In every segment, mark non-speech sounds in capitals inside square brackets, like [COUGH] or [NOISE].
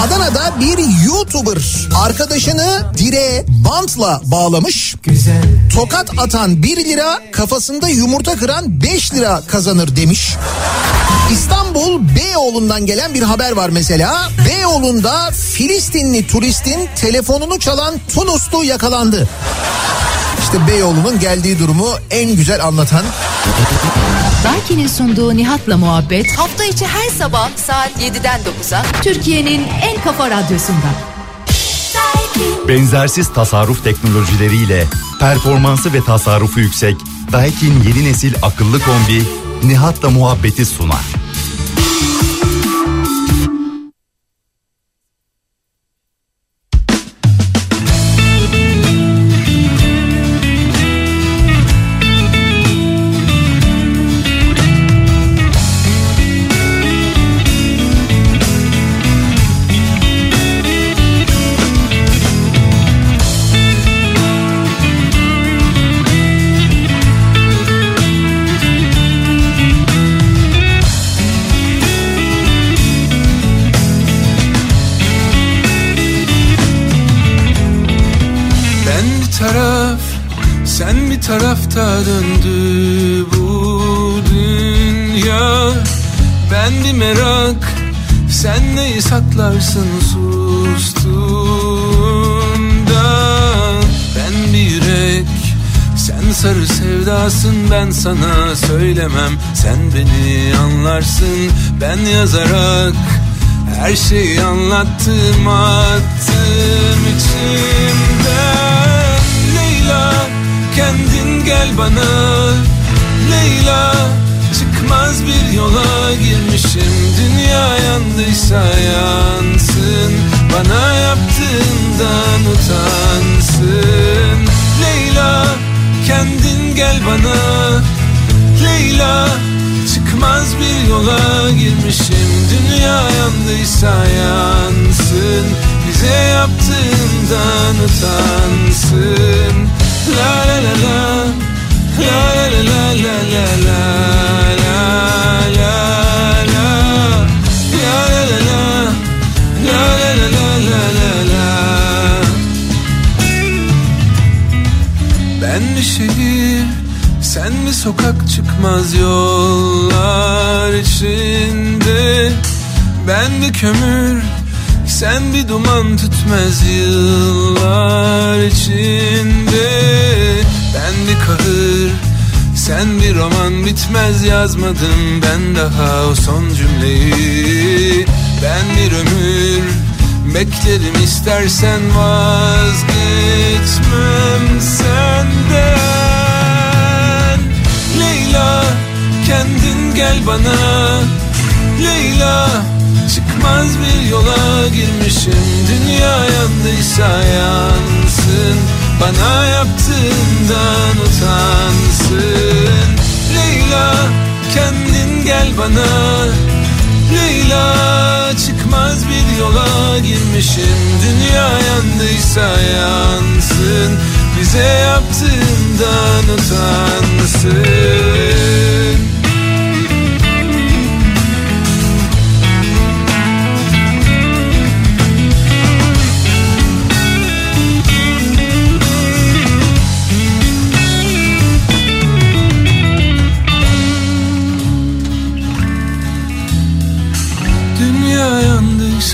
Adana'da bir YouTuber arkadaşını direğe bantla bağlamış. Tokat atan 1 lira kafasında yumurta kıran 5 lira kazanır demiş. İstanbul Beyoğlu'ndan gelen bir haber var mesela. Beyoğlu'nda Filistinli turistin telefonunu çalan Tunuslu yakalandı. İşte Beyoğlu'nun geldiği durumu en güzel anlatan Daiki'nin sunduğu Nihat'la muhabbet Hafta içi her sabah saat 7'den 9'a Türkiye'nin en kafa radyosunda. Benzersiz tasarruf teknolojileriyle performansı ve tasarrufu yüksek Daikin yeni nesil akıllı kombi Nihat'la muhabbeti sunar. Tarafta döndü bu dünya. Ben bir merak, sen neyi saklarsın sustuğunda? Ben bir yürek, sen sarı sevdasın ben sana söylemem. Sen beni anlarsın ben yazarak her şeyi anlattım attım Leyla kendin gel bana. Leyla çıkmaz bir yola girmişim. Dünya yandıysa yansın. Bana yaptığından utansın. Leyla kendin gel bana. Leyla çıkmaz bir yola girmişim. Dünya yandıysa yansın. Bize yaptığından utansın La la la la La la la la la la Ben bir şehir sen mi sokak çıkmaz yollar içinde Ben bir kömür sen bir duman tütmez yıllar içinde. Ben bir kahır sen bir roman bitmez yazmadım ben daha o son cümleyi. Ben bir ömür beklerim istersen vazgeçmem senden. Leyla kendin gel bana. Leyla çıkmaz bir yola girmişim. Dünya yandıysa yansın. Bana yaptığından utansın. Leyla kendin gel bana. Leyla çıkmaz bir yola girmişim. Dünya yandıysa yansın. Bize yaptığından utansın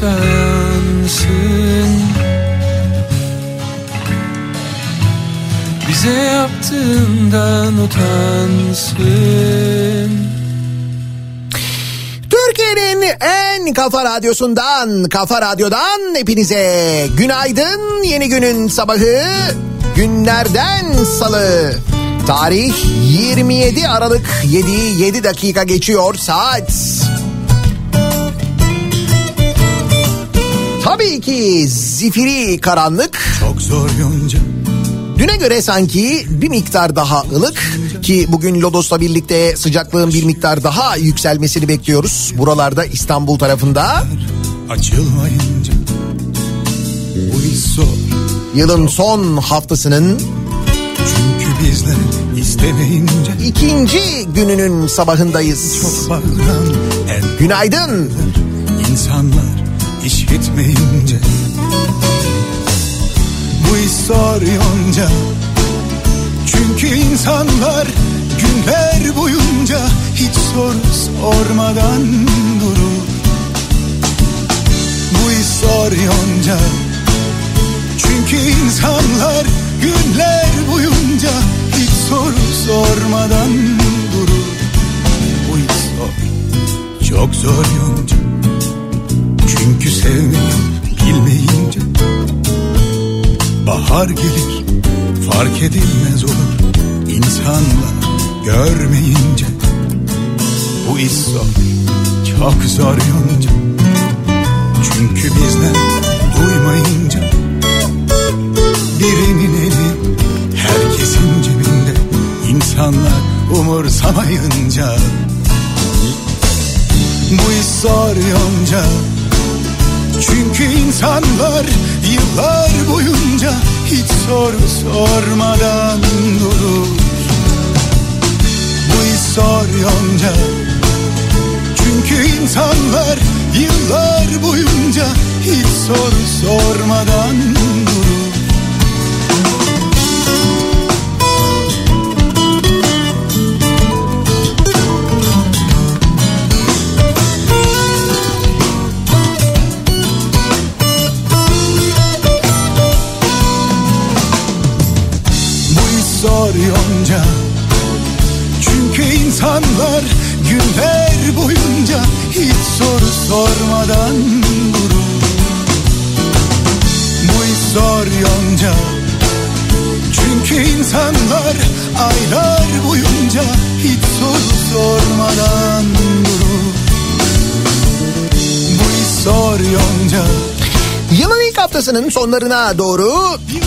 yansın Bize yaptığından utansın Türkiye'nin en kafa radyosundan, kafa radyodan hepinize günaydın. Yeni günün sabahı günlerden salı. Tarih 27 Aralık 7 7 dakika geçiyor saat. Tabii ki zifiri karanlık. Çok zor yonca Düne göre sanki bir miktar daha ılık ki bugün Lodos'la birlikte sıcaklığın bir miktar daha yükselmesini bekliyoruz. Buralarda İstanbul tarafında. açılmayınca Bu zor Yılın son haftasının çünkü bizler istemeyince ikinci gününün sabahındayız. çok bağıran en Günaydın. insanlar işitmeyince Bu iş zor yonca. Çünkü insanlar günler boyunca hiç soru sormadan durur. Bu iş zor yonca. Çünkü insanlar günler boyunca hiç soru sormadan durur. Bu iş zor, çok zor yonca Çünkü sevmeyi bilmeyince Bahar gelir fark edilmez olur. İnsanlar görmeyince Bu iş zor, çok zor yonca. Çünkü bizler duymayınca Birinin eli herkesin cebinde. İnsanlar umursamayınca Bu iş zor yonca çünkü insanlar yıllar boyunca hiç soru sormadan durur. Bu iş zor yonca. Çünkü insanlar yıllar boyunca hiç soru sormadan durur. Yonca. Çünkü insanlar günler boyunca hiç soru sormadan durur. Bu iş zor yonca. Çünkü insanlar aylar boyunca hiç soru haftasının sonlarına doğru,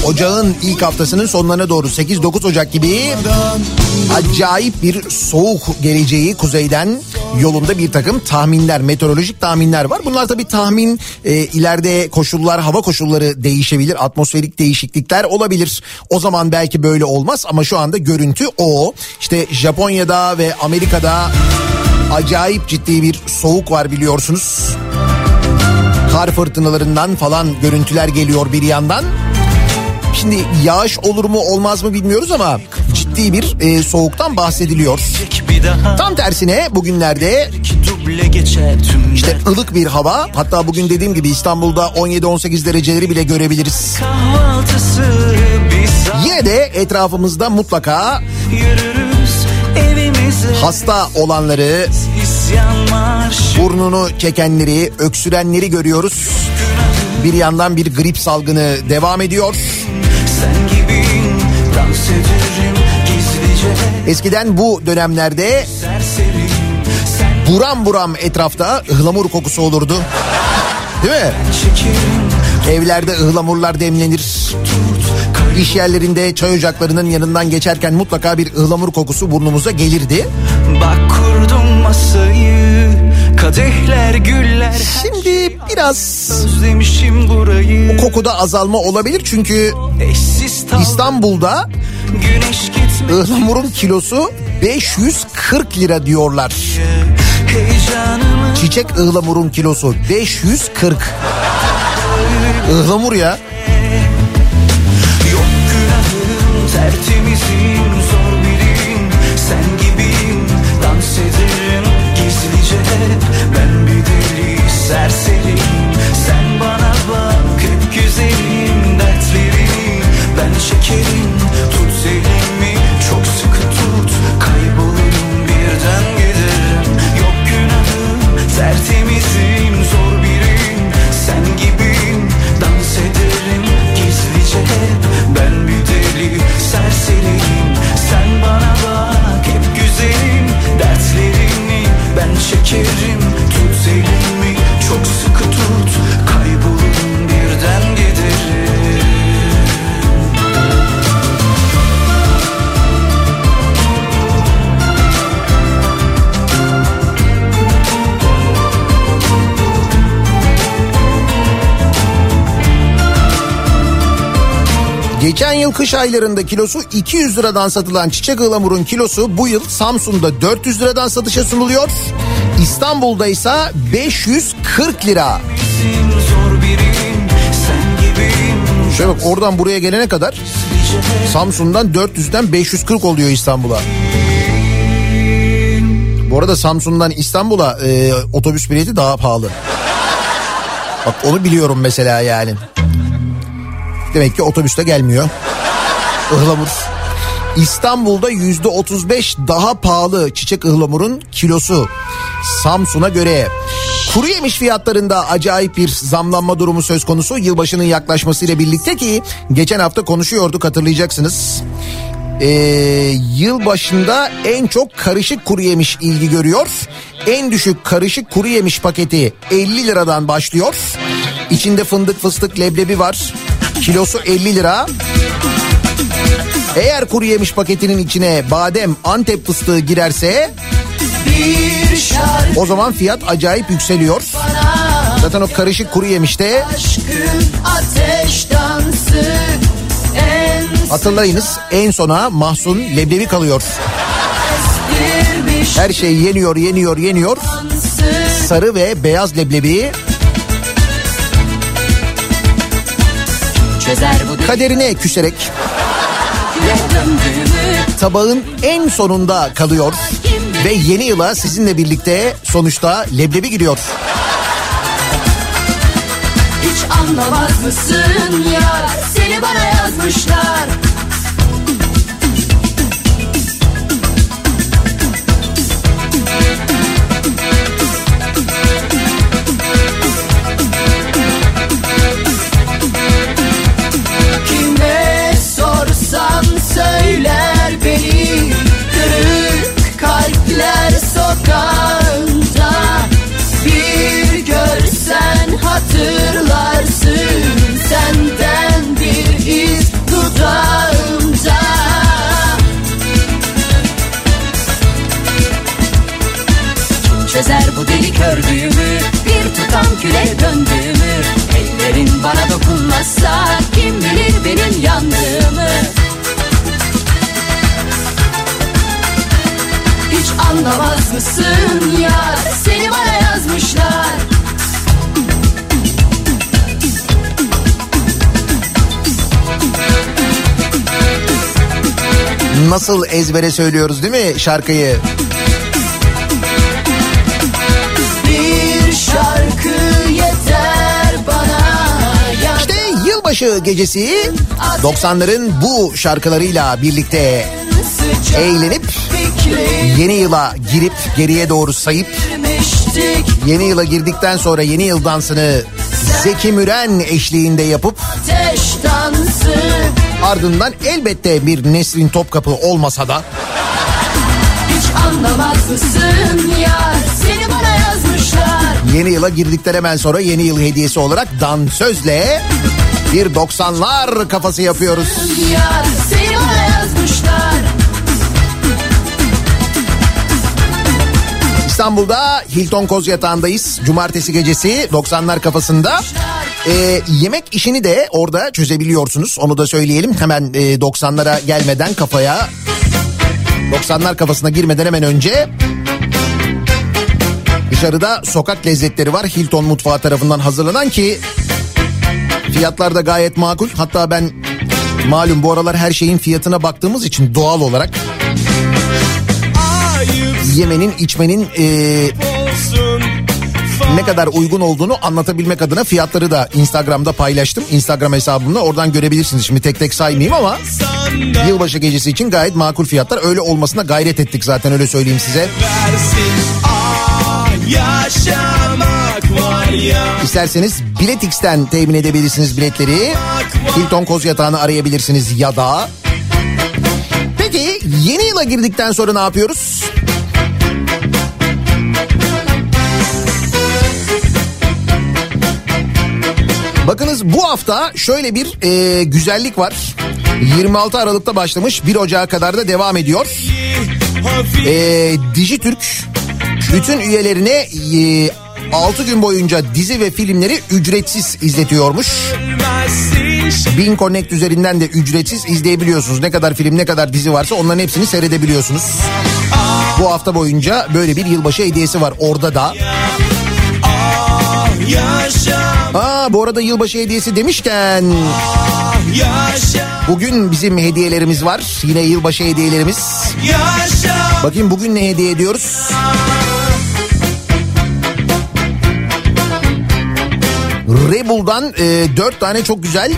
ocağın ilk haftasının sonlarına doğru 8-9 Ocak gibi acayip bir soğuk geleceği kuzeyden yolunda bir takım tahminler, meteorolojik tahminler var. Bunlar tabii tahmin e, ileride koşullar, hava koşulları değişebilir, atmosferik değişiklikler olabilir. O zaman belki böyle olmaz ama şu anda görüntü o. İşte Japonya'da ve Amerika'da acayip ciddi bir soğuk var biliyorsunuz kar fırtınalarından falan görüntüler geliyor bir yandan. Şimdi yağış olur mu olmaz mı bilmiyoruz ama ciddi bir e, soğuktan bahsediliyor. Tam tersine bugünlerde işte ılık bir hava hatta bugün dediğim gibi İstanbul'da 17-18 dereceleri bile görebiliriz. Yine de etrafımızda mutlaka hasta olanları, burnunu çekenleri, öksürenleri görüyoruz. Bir yandan bir grip salgını devam ediyor. sen gibiyim dans ederim gizlice Eskiden bu dönemlerde buram buram etrafta ıhlamur kokusu olurdu. Değil mi? Evlerde ıhlamurlar demlenir. İş yerlerinde çay ocaklarının yanından geçerken mutlaka bir ıhlamur kokusu burnumuza gelirdi. bak kurdum masayı kadehler güller Şimdi biraz özlemişim burayı kokuda azalma olabilir çünkü İstanbul'da ıhlamurun kilosu 540 lira diyorlar. Çiçek ıhlamurun kilosu 540. Ihlamur ya. Yok günahım tertemizim gizlice Ben bir deli serseriyim Sen bana bak hep güzelim dertlerini Ben çekerim Geçen yıl kış aylarında kilosu 200 liradan satılan çiçek ıhlamurun kilosu bu yıl Samsun'da 400 liradan satışa sunuluyor. İstanbul'da ise 540 lira. Şöyle bak oradan buraya gelene kadar Samsun'dan 400'den 540 oluyor İstanbul'a. Bu arada Samsun'dan İstanbul'a e, otobüs bileti daha pahalı. Bak onu biliyorum mesela yani. Demek ki otobüste gelmiyor. Ihlamur. İstanbul'da yüzde 35 daha pahalı çiçek ıhlamurun kilosu. Samsun'a göre. Kuru yemiş fiyatlarında acayip bir zamlanma durumu söz konusu. Yılbaşının yaklaşmasıyla birlikte ki geçen hafta konuşuyorduk hatırlayacaksınız. Ee, yıl başında en çok karışık kuru yemiş ilgi görüyor. En düşük karışık kuru yemiş paketi 50 liradan başlıyor. İçinde fındık fıstık leblebi var. Kilosu 50 lira. Eğer kuru yemiş paketinin içine badem antep fıstığı girerse o zaman fiyat acayip yükseliyor. Zaten o karışık kuru yemişte hatırlayınız en sona mahzun leblebi kalıyor. Her şey yeniyor yeniyor yeniyor. Sarı ve beyaz leblebi kaderine küserek tabağın en sonunda kalıyor. Ve yeni yıla sizinle birlikte sonuçta leblebi giriyor. Hiç anlamaz mısın ya Seni bana yazmışlar Nasıl ezbere söylüyoruz değil mi şarkıyı? Bir şarkı yeter bana ya İşte yılbaşı gecesi 90'ların bu şarkılarıyla birlikte eğlenip yeni yıla girip geriye doğru sayıp yeni yıla girdikten sonra yeni yıl dansını Zeki Müren eşliğinde yapıp ardından elbette bir Nesrin Topkapı olmasa da ya Seni bana yazmışlar yeni yıla girdikten hemen sonra yeni yıl hediyesi olarak dansözle bir 90'lar kafası yapıyoruz. Ya seni bana yazmışlar İstanbul'da Hilton Koz Yatağı'ndayız. Cumartesi gecesi 90'lar kafasında. Ee, yemek işini de orada çözebiliyorsunuz. Onu da söyleyelim. Hemen e, 90'lara gelmeden kafaya 90'lar kafasına girmeden hemen önce dışarıda sokak lezzetleri var. Hilton mutfağı tarafından hazırlanan ki fiyatlar da gayet makul. Hatta ben malum bu aralar her şeyin fiyatına baktığımız için doğal olarak yemenin içmenin e, ne kadar uygun olduğunu anlatabilmek adına fiyatları da Instagram'da paylaştım. Instagram hesabımda oradan görebilirsiniz. Şimdi tek tek saymayayım ama yılbaşı gecesi için gayet makul fiyatlar. Öyle olmasına gayret ettik zaten öyle söyleyeyim size. Ah İsterseniz Biletix'ten temin edebilirsiniz biletleri. Hilton Koz Yatağı'nı arayabilirsiniz ya da. Peki yeni yıla girdikten sonra ne yapıyoruz? Bakınız bu hafta şöyle bir e, güzellik var. 26 Aralık'ta başlamış 1 Ocağı kadar da devam ediyor. E, Dijitürk bütün üyelerine e, 6 gün boyunca dizi ve filmleri ücretsiz izletiyormuş. Bin Connect üzerinden de ücretsiz izleyebiliyorsunuz. Ne kadar film ne kadar dizi varsa onların hepsini seyredebiliyorsunuz. Bu hafta boyunca böyle bir yılbaşı hediyesi var orada da. Ah yaşam Aa bu arada yılbaşı hediyesi demişken bugün bizim hediyelerimiz var. Yine yılbaşı hediyelerimiz. Bakayım bugün ne hediye ediyoruz? Rebel'dan e, 4 tane çok güzel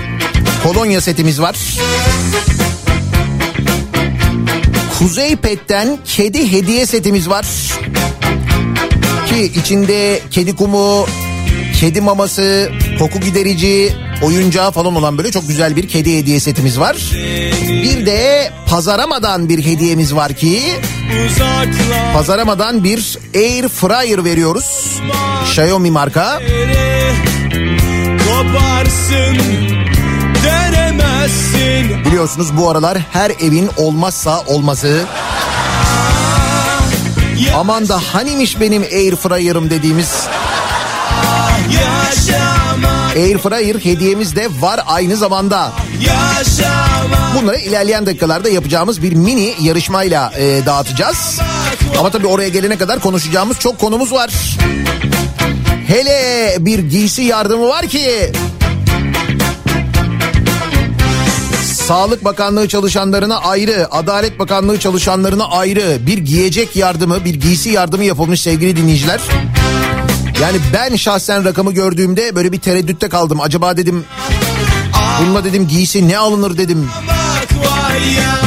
kolonya setimiz var. Kuzey Pet'ten kedi hediye setimiz var. Ki içinde kedi kumu, kedi maması, koku giderici, oyuncağı falan olan böyle çok güzel bir kedi hediye setimiz var. Bir de pazaramadan bir hediyemiz var ki Pazaramadan bir air fryer veriyoruz. Xiaomi marka. koparsın denemezsin Biliyorsunuz bu aralar her evin olmazsa olmazı. Aman da hanimiş benim air fryer'ım dediğimiz yaşama air fryer hediyemiz de var aynı zamanda. Bunları ilerleyen dakikalarda yapacağımız bir mini yarışmayla e, dağıtacağız. Ama tabii oraya gelene kadar konuşacağımız çok konumuz var. Hele bir giysi yardımı var ki Sağlık Bakanlığı çalışanlarına ayrı, Adalet Bakanlığı çalışanlarına ayrı bir giyecek yardımı, bir giysi yardımı yapılmış sevgili dinleyiciler. Yani ben şahsen rakamı gördüğümde böyle bir tereddütte kaldım. Acaba dedim bununla dedim giysi ne alınır dedim.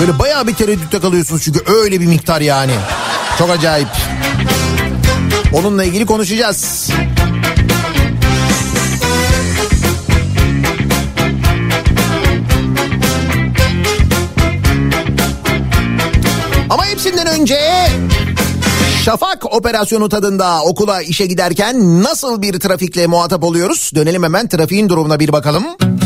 Böyle bayağı bir tereddütte kalıyorsunuz çünkü öyle bir miktar yani. Çok acayip. Onunla ilgili konuşacağız. Ama hepsinden önce Şafak operasyonu tadında okula işe giderken nasıl bir trafikle muhatap oluyoruz? Dönelim hemen trafiğin durumuna bir bakalım. Kafa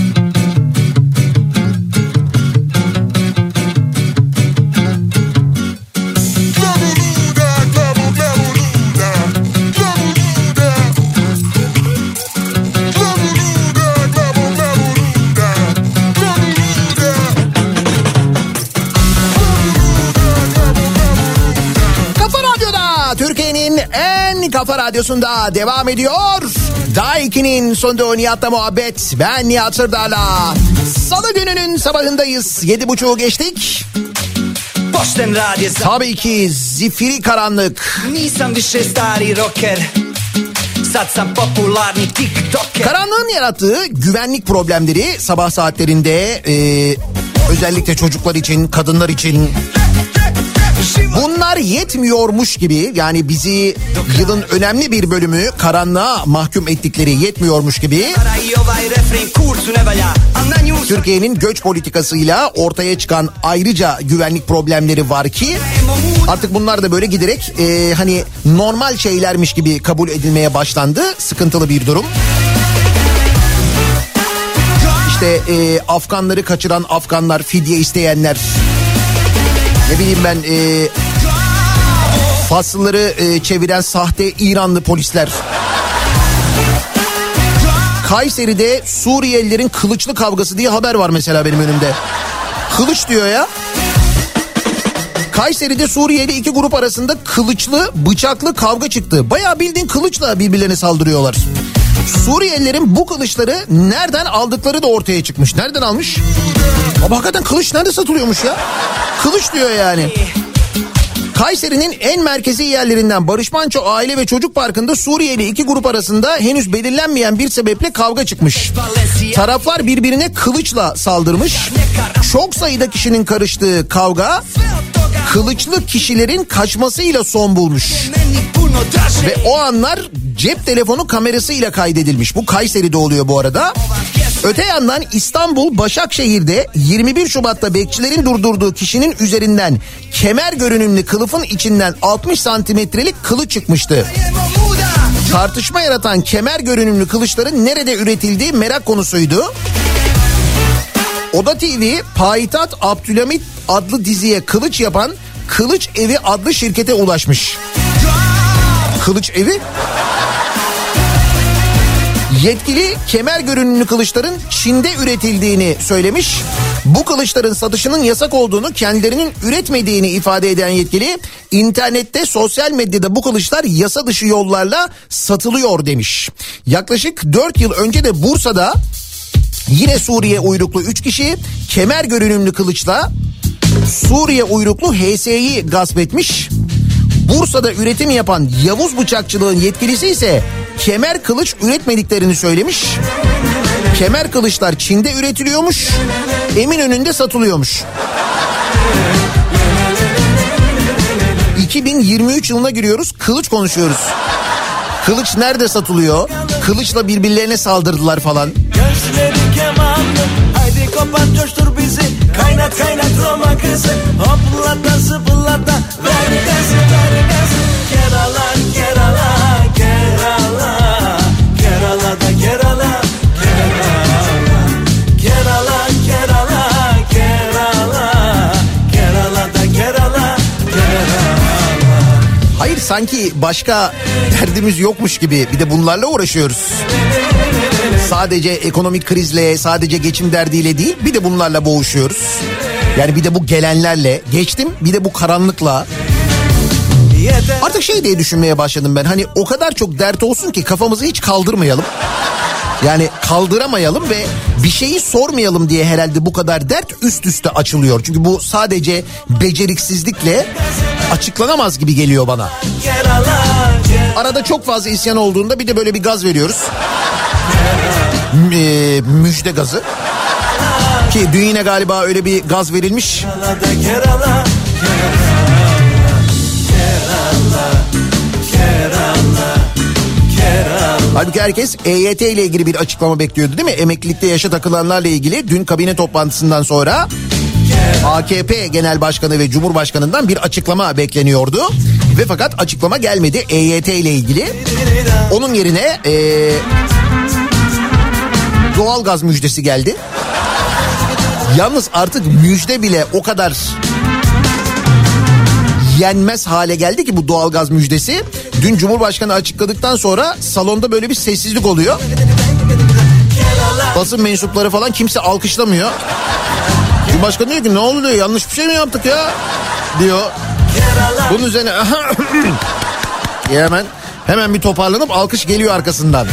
kafa radyosunda devam ediyor. Daiki'nin sonunda Nihat'la muhabbet. Ben Nihat Sırdar'la. Salı gününün sabahındayız. Yedi buçuğu geçtik. Tabii ki zifiri karanlık. Nisam više stari rocker Karanlığın yarattığı güvenlik problemleri sabah saatlerinde e, özellikle çocuklar için, kadınlar için Bunlar yetmiyormuş gibi yani bizi yılın önemli bir bölümü karanlığa mahkum ettikleri yetmiyormuş gibi Türkiye'nin göç politikasıyla ortaya çıkan ayrıca güvenlik problemleri var ki artık bunlar da böyle giderek e, hani normal şeylermiş gibi kabul edilmeye başlandı. Sıkıntılı bir durum. İşte e, Afganları kaçıran Afganlar, fidye isteyenler, ne bileyim ben e, Faslıları e, çeviren sahte İranlı polisler. Kayseri'de Suriyelilerin kılıçlı kavgası diye haber var mesela benim önümde. Kılıç diyor ya. Kayseri'de Suriyeli iki grup arasında kılıçlı, bıçaklı kavga çıktı. Bayağı bildiğin kılıçla birbirlerine saldırıyorlar. Suriyelilerin bu kılıçları nereden aldıkları da ortaya çıkmış. Nereden almış? Ama hakikaten kılıç nerede satılıyormuş ya? Kılıç diyor yani. Kayseri'nin en merkezi yerlerinden Barış Manço Aile ve Çocuk Parkı'nda Suriyeli iki grup arasında henüz belirlenmeyen bir sebeple kavga çıkmış. Taraflar birbirine kılıçla saldırmış. Çok sayıda kişinin karıştığı kavga kılıçlı kişilerin kaçmasıyla son bulmuş. Ve o anlar cep telefonu kamerasıyla kaydedilmiş. Bu Kayseri'de oluyor bu arada. Öte yandan İstanbul Başakşehir'de 21 Şubat'ta bekçilerin durdurduğu kişinin üzerinden kemer görünümlü kılıfın içinden 60 santimetrelik kılıç çıkmıştı. Tartışma yaratan kemer görünümlü kılıçların nerede üretildiği merak konusuydu. Oda TV Payitaht Abdülhamit adlı diziye kılıç yapan Kılıç Evi adlı şirkete ulaşmış. Kılıç Evi Yetkili kemer görünümlü kılıçların Çin'de üretildiğini söylemiş. Bu kılıçların satışının yasak olduğunu kendilerinin üretmediğini ifade eden yetkili internette sosyal medyada bu kılıçlar yasa dışı yollarla satılıyor demiş. Yaklaşık 4 yıl önce de Bursa'da yine Suriye uyruklu 3 kişi kemer görünümlü kılıçla Suriye uyruklu HS'yi gasp etmiş. Bursa'da üretim yapan Yavuz Bıçakçılığın yetkilisi ise kemer kılıç üretmediklerini söylemiş. Kemer kılıçlar Çin'de üretiliyormuş. Eminönü'nde satılıyormuş. 2023 yılına giriyoruz. Kılıç konuşuyoruz. Kılıç nerede satılıyor? Kılıçla birbirlerine saldırdılar falan. Gözleri kemanlı Haydi kopan coştur bizi Kaynat kaynat Roma kızı Hoplata zıplata Ver sanki başka derdimiz yokmuş gibi bir de bunlarla uğraşıyoruz. Sadece ekonomik krizle, sadece geçim derdiyle değil bir de bunlarla boğuşuyoruz. Yani bir de bu gelenlerle geçtim bir de bu karanlıkla. Artık şey diye düşünmeye başladım ben hani o kadar çok dert olsun ki kafamızı hiç kaldırmayalım. Yani kaldıramayalım ve bir şeyi sormayalım diye herhalde bu kadar dert üst üste açılıyor. Çünkü bu sadece beceriksizlikle açıklanamaz gibi geliyor bana. Kerala Arada çok fazla isyan olduğunda bir de böyle bir gaz veriyoruz. E, müjde gazı. Ki dün yine galiba öyle bir gaz verilmiş. Kerala da Kerala Halbuki herkes EYT ile ilgili bir açıklama bekliyordu değil mi? Emeklilikte yaşa takılanlarla ilgili dün kabine toplantısından sonra AKP Genel Başkanı ve Cumhurbaşkanı'ndan bir açıklama bekleniyordu. Ve fakat açıklama gelmedi EYT ile ilgili. Onun yerine eee doğalgaz müjdesi geldi. Yalnız artık müjde bile o kadar yenmez hale geldi ki bu doğalgaz müjdesi. Dün Cumhurbaşkanı açıkladıktan sonra salonda böyle bir sessizlik oluyor. Basın mensupları falan kimse alkışlamıyor. Cumhurbaşkanı diyor ki ne oldu diyor yanlış bir şey mi yaptık ya diyor. Bunun üzerine [CLEARS THROAT] hemen hemen bir toparlanıp alkış geliyor arkasından.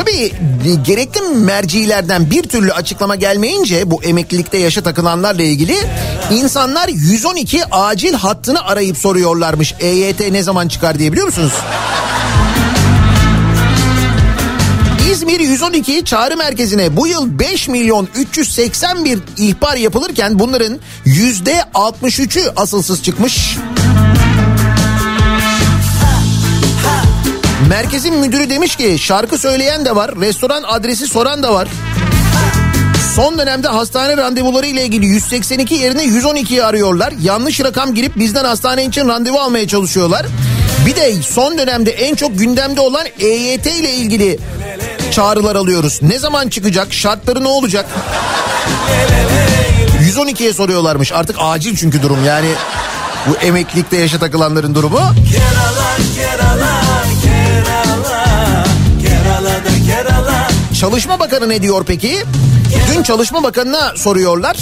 Tabii gerekli mercilerden bir türlü açıklama gelmeyince bu emeklilikte yaşa takılanlarla ilgili insanlar 112 acil hattını arayıp soruyorlarmış EYT ne zaman çıkar diye biliyor musunuz? İzmir 112 çağrı merkezine bu yıl 5 milyon 381 ihbar yapılırken bunların yüzde 63'ü asılsız çıkmış. Merkezin müdürü demiş ki şarkı söyleyen de var, restoran adresi soran da var. Son dönemde hastane randevuları ile ilgili 182 yerine 112'yi arıyorlar. Yanlış rakam girip bizden hastane için randevu almaya çalışıyorlar. Bir de son dönemde en çok gündemde olan EYT ile ilgili çağrılar alıyoruz. Ne zaman çıkacak? Şartları ne olacak? 112'ye soruyorlarmış. Artık acil çünkü durum yani bu emeklilikte yaşa takılanların durumu. Kerala Kerala Çalışma Bakanı ne diyor peki? Dün Çalışma Bakanı'na soruyorlar.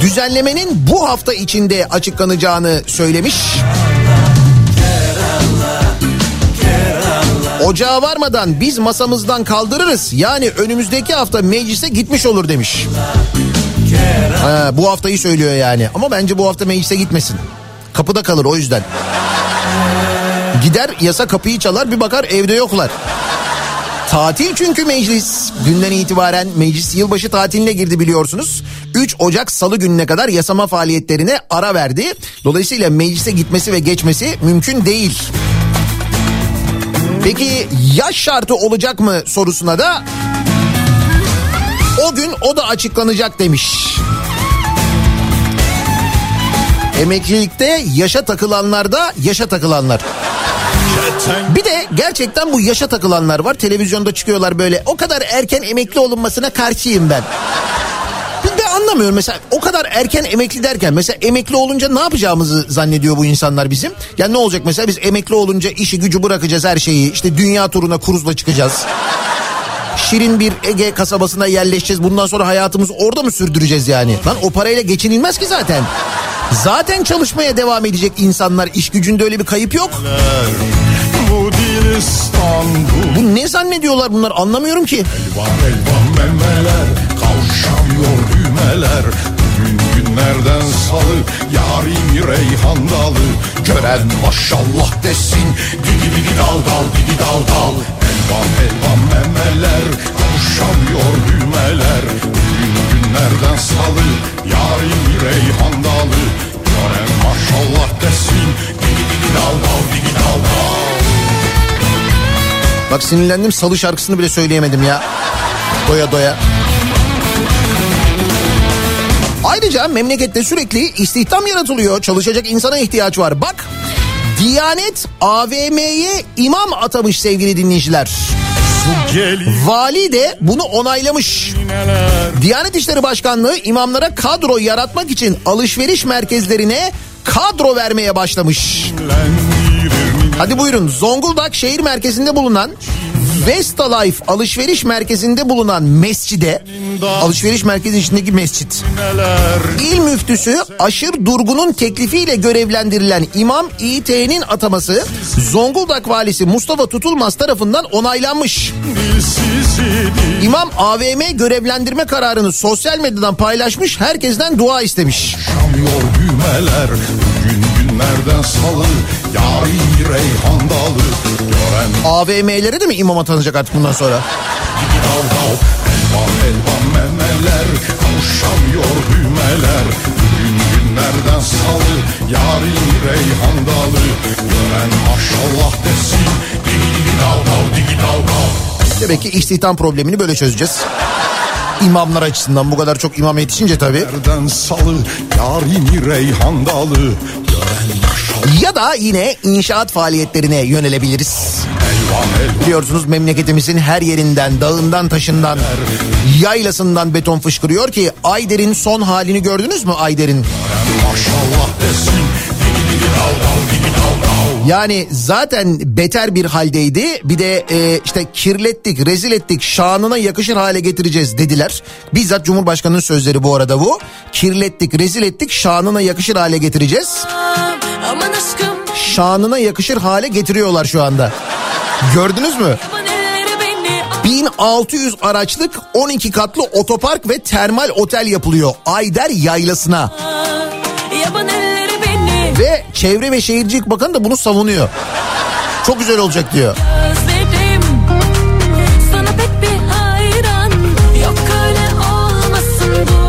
Düzenlemenin bu hafta içinde açıklanacağını söylemiş. Ocağa varmadan biz masamızdan kaldırırız. Yani önümüzdeki hafta meclise gitmiş olur demiş. Ha, bu haftayı söylüyor yani. Ama bence bu hafta meclise gitmesin. Kapıda kalır o yüzden. Gider yasa kapıyı çalar bir bakar evde yoklar. Tatil çünkü meclis. Dünden itibaren meclis yılbaşı tatiline girdi biliyorsunuz. 3 Ocak Salı gününe kadar yasama faaliyetlerine ara verdi. Dolayısıyla meclise gitmesi ve geçmesi mümkün değil. Peki yaş şartı olacak mı sorusuna da o gün o da açıklanacak demiş. Emeklilikte yaşa takılanlarda yaşa takılanlar. Bir de gerçekten bu yaşa takılanlar var. Televizyonda çıkıyorlar böyle. O kadar erken emekli olunmasına karşıyım ben. Ben anlamıyorum mesela o kadar erken emekli derken mesela emekli olunca ne yapacağımızı zannediyor bu insanlar bizim. Yani ne olacak mesela biz emekli olunca işi gücü bırakacağız her şeyi işte dünya turuna kruzla çıkacağız. Şirin bir Ege kasabasına yerleşeceğiz. Bundan sonra hayatımızı orada mı sürdüreceğiz yani? Lan o parayla geçinilmez ki zaten. Zaten çalışmaya devam edecek insanlar. iş gücünde öyle bir kayıp yok. İstanbul. Bu ne zannediyorlar bunlar? Anlamıyorum ki. Elvan elvan memeler Kavşamıyor düğmeler. Bugün günlerden salı Yarim reyhan dalı. Gören maşallah desin Digi digi dal dal digi dal dal. Elvan elvan memeler Kavşamıyor düğmeler. Bugün günlerden salı Yarim reyhan dalı. Gören maşallah desin Digi digi dal dal digi dal dal Bak sinirlendim salı şarkısını bile söyleyemedim ya. Doya doya. Ayrıca memlekette sürekli istihdam yaratılıyor. Çalışacak insana ihtiyaç var. Bak Diyanet AVM'ye imam atamış sevgili dinleyiciler. Vali de bunu onaylamış. Diyanet İşleri Başkanlığı imamlara kadro yaratmak için alışveriş merkezlerine kadro vermeye başlamış. Hadi buyurun Zonguldak şehir merkezinde bulunan Vesta Life alışveriş merkezinde bulunan mescide alışveriş merkezi içindeki mescit. İl müftüsü Aşır Durgun'un teklifiyle görevlendirilen İmam İT'nin ataması Zonguldak valisi Mustafa Tutulmaz tarafından onaylanmış. İmam AVM görevlendirme kararını sosyal medyadan paylaşmış, herkesten dua istemiş. Düğmeler Bugün günlerden salı Yari reyhan dalı Gören AVM'lere de mi imam atanacak artık bundan sonra? dal dal Elvan elvan memeler Kavuşamıyor düğmeler Bugün günlerden salı Yari reyhan dalı Gören maşallah desin Digi dal dal digi dal dal Demek ki istihdam problemini böyle çözeceğiz. İmamlar açısından bu kadar çok imam yetişince tabii. Nereden salı Yarini reyhan dalı Ya da yine inşaat faaliyetlerine yönelebiliriz. Biliyorsunuz memleketimizin her yerinden, dağından, taşından, yaylasından beton fışkırıyor ki Ayder'in son halini gördünüz mü Ayder'in? Maşallah desin Digi digi dal dal digi dal dal Yani zaten beter bir haldeydi. Bir de e, işte kirlettik, rezil ettik, şanına yakışır hale getireceğiz dediler. Bizzat Cumhurbaşkanı'nın sözleri bu arada bu. Kirlettik, rezil ettik, şanına yakışır hale getireceğiz. Şanına yakışır hale getiriyorlar şu anda. Gördünüz mü? yaban elleri beni 1600 araçlık 12 katlı otopark ve termal otel yapılıyor Ayder Yaylası'na. Yaban Ve Çevre ve Şehircilik Bakanı da bunu savunuyor. Çok güzel olacak diyor.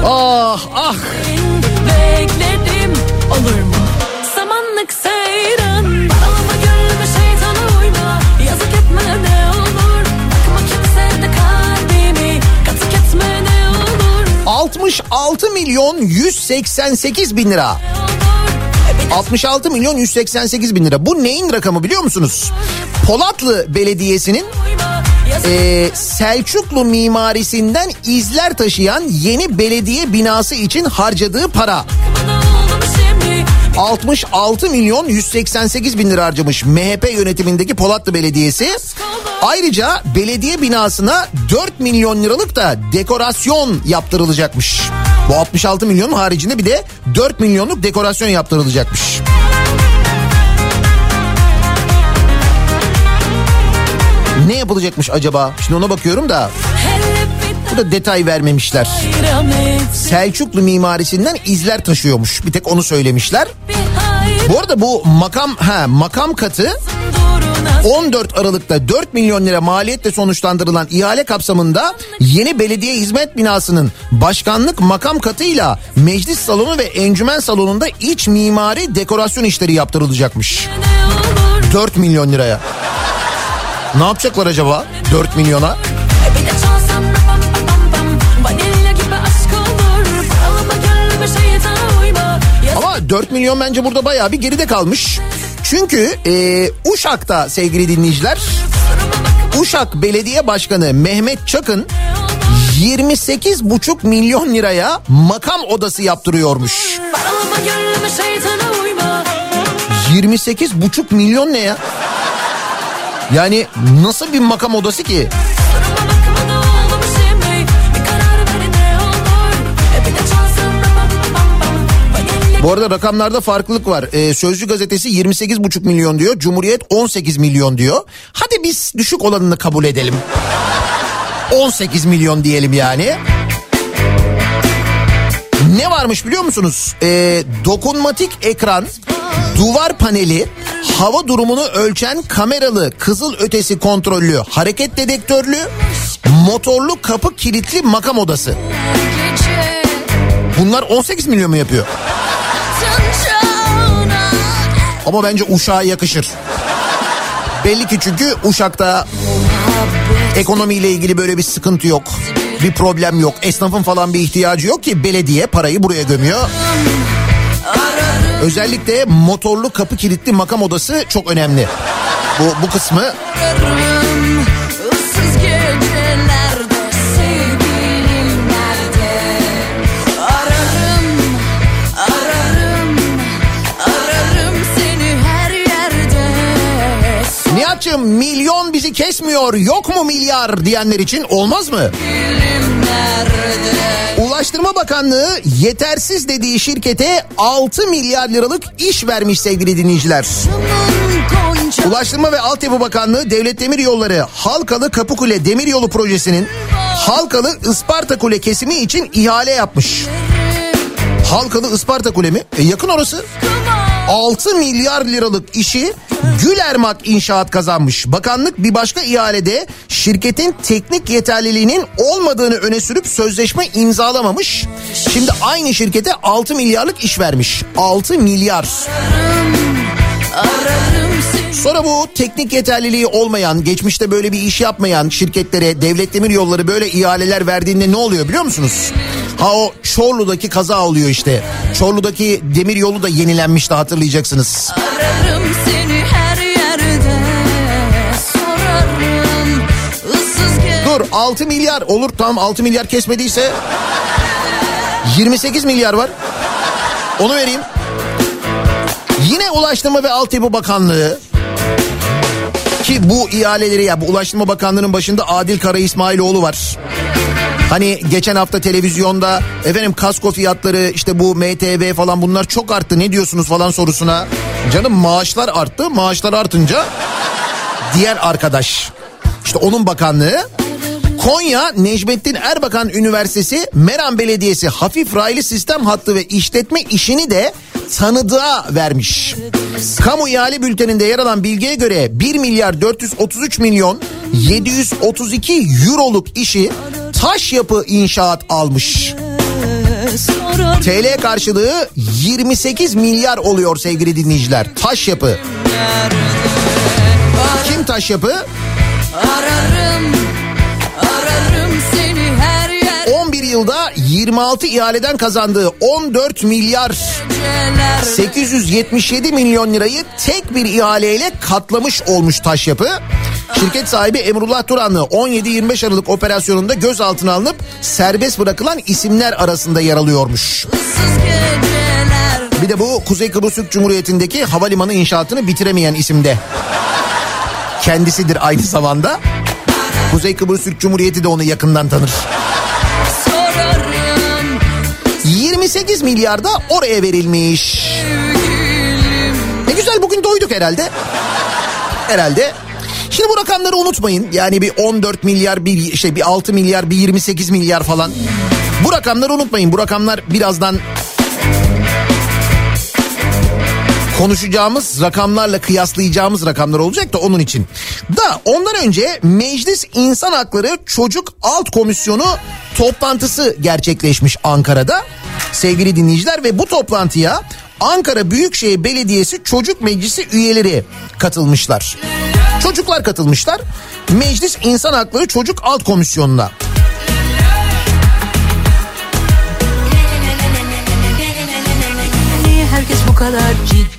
Ah ah. Bekledim Olur mu? Samanlık seyran. Alma gönlüme şeytana uyma. Yazık etme ne olur. Bakma kimse de kalbimi. Katık etme ne olur. 66 milyon 188 bin lira. Ne olur 66 milyon 188 bin lira. Bu neyin rakamı biliyor musunuz? Polatlı Belediyesi'nin e, Selçuklu mimarisinden izler taşıyan yeni belediye binası için harcadığı para. bana oldu şimdi 66 milyon 188 bin lira harcamış MHP yönetimindeki Polatlı Belediyesi. Ayrıca belediye binasına 4 milyon liralık da dekorasyon yaptırılacakmış. Bu 66 milyonun haricinde bir de 4 milyonluk dekorasyon yaptırılacakmış. Ne yapılacakmış acaba? Şimdi ona bakıyorum da bu da detay vermemişler. Selçuklu mimarisinden izler taşıyormuş. Bir tek onu söylemişler. Bu arada bu makam ha makam katı 14 Aralık'ta 4 milyon lira maliyetle sonuçlandırılan ihale kapsamında yeni belediye hizmet binasının başkanlık makam katıyla meclis salonu ve encümen salonunda iç mimari dekorasyon işleri yaptırılacakmış. ne olur 4 milyon liraya. Ne yapacaklar acaba 4 milyona? Ama 4 milyon bence burada bayağı bir geride kalmış. Çünkü e, Uşak'ta sevgili dinleyiciler Uşak Belediye Başkanı Mehmet Çakın 28,5 milyon liraya makam odası yaptırıyormuş. Bağlama gönlüme şeytana uyma 28,5 milyon ne ya? Yani nasıl bir makam odası ki? Bu arada rakamlarda farklılık var. Ee, Sözcü gazetesi 28,5 milyon diyor. Cumhuriyet 18 milyon diyor. Hadi biz düşük olanını kabul edelim. 18 milyon diyelim yani. Ne varmış biliyor musunuz? Ee, dokunmatik ekran, duvar paneli, hava durumunu ölçen kameralı, kızıl ötesi kontrollü, hareket dedektörlü, motorlu kapı kilitli makam odası. Bunlar 18 milyon mu yapıyor? Ama bence Uşak'a yakışır. Belli ki çünkü Uşak'ta ekonomiyle ilgili böyle bir sıkıntı yok. Bir problem yok. Esnafın falan bir ihtiyacı yok ki belediye parayı buraya gömüyor. Özellikle motorlu kapı kilitli makam odası çok önemli. Bu, bu kısmı Nihat'cığım milyon bizi kesmiyor yok mu milyar diyenler için olmaz mı? Ulaştırma Bakanlığı yetersiz dediği şirkete 6 milyar liralık iş vermiş sevgili dinleyiciler. Ulaştırma ve Altyapı Bakanlığı Devlet Demir Yolları Halkalı Kapıkule Demiryolu Projesi'nin Halkalı Isparta Kule kesimi için ihale yapmış. Halkalı Isparta Kule mi? E yakın orası. 6 milyar liralık işi Gülermak İnşaat kazanmış. Bakanlık bir başka ihalede şirketin teknik yeterliliğinin olmadığını öne sürüp sözleşme imzalamamış. Şimdi aynı şirkete 6 milyarlık iş vermiş. 6 milyar. ararım seni Sonra bu teknik yeterliliği olmayan, geçmişte böyle bir iş yapmayan şirketlere devlet demir yolları böyle ihaleler verdiğinde ne oluyor biliyor musunuz? Ha o Çorlu'daki kaza oluyor işte. Çorlu'daki demir yolu da yenilenmişti hatırlayacaksınız. Ararım seni her yerde sorarım Dur 6 milyar olur tamam 6 milyar kesmediyse 28 milyar var. Onu vereyim. Yine Ulaştırma ve Altyapı Bakanlığı ki bu ihaleleri ya bu Ulaştırma Bakanlığı'nın başında Adil Kara İsmailoğlu var. Hani geçen hafta televizyonda efendim kasko fiyatları işte bu MTV falan bunlar çok arttı ne diyorsunuz falan sorusuna. Canım maaşlar arttı maaşlar artınca diğer arkadaş işte onun bakanlığı Konya Necmettin Erbakan Üniversitesi Meram Belediyesi hafif raylı sistem hattı ve işletme işini de tanıdığa vermiş. Kamu ihale bülteninde yer alan bilgiye göre 1 milyar 433 milyon 732 euroluk işi taş yapı inşaat almış. TL karşılığı 28 milyar oluyor sevgili dinleyiciler. Taş yapı. Kim taş yapı? Yılda 26 ihaleden kazandığı 14 milyar 877 milyon lirayı tek bir ihaleyle katlamış olmuş taş yapı. Şirket sahibi Emrullah Turanlı 17-25 Aralık operasyonunda gözaltına alınıp serbest bırakılan isimler arasında yer alıyormuş. Bir de bu Kuzey Kıbrıs Türk Cumhuriyeti'ndeki havalimanı inşaatını bitiremeyen isimde. Kendisidir aynı zamanda. Kuzey Kıbrıs Türk Cumhuriyeti de onu yakından tanır. 28 milyar da oraya verilmiş. Ne güzel bugün doyduk herhalde. Herhalde. Şimdi bu rakamları unutmayın. Yani bir 14 milyar, bir şey bir 6 milyar, bir 28 milyar falan. Bu rakamları unutmayın. Bu rakamlar birazdan konuşacağımız rakamlarla kıyaslayacağımız rakamlar olacak da onun için. Da ondan önce Meclis İnsan Hakları Çocuk Alt Komisyonu toplantısı gerçekleşmiş Ankara'da. Sevgili dinleyiciler ve bu toplantıya Ankara Büyükşehir Belediyesi Çocuk Meclisi üyeleri katılmışlar. Çocuklar katılmışlar. Meclis İnsan Hakları Çocuk Alt Komisyonu'na. Herkes bu kadar ciddi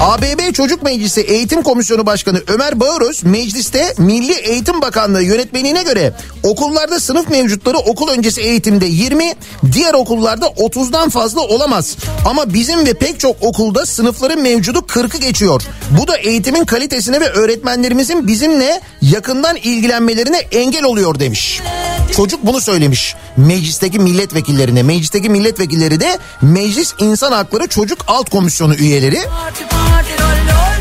ABB Çocuk Meclisi Eğitim Komisyonu Başkanı Ömer Bağıröz mecliste Milli Eğitim Bakanlığı yönetmeliğine göre okullarda sınıf mevcutları okul öncesi eğitimde 20, diğer okullarda 30'dan fazla olamaz. Ama bizim ve pek çok okulda sınıfların mevcudu 40'ı geçiyor. Bu da eğitimin kalitesine ve öğretmenlerimizin bizimle yakından ilgilenmelerine engel oluyor demiş. Çocuk bunu söylemiş meclisteki milletvekillerine. Meclisteki milletvekilleri de Meclis İnsan Hakları Çocuk Alt Komisyonu üyeleri.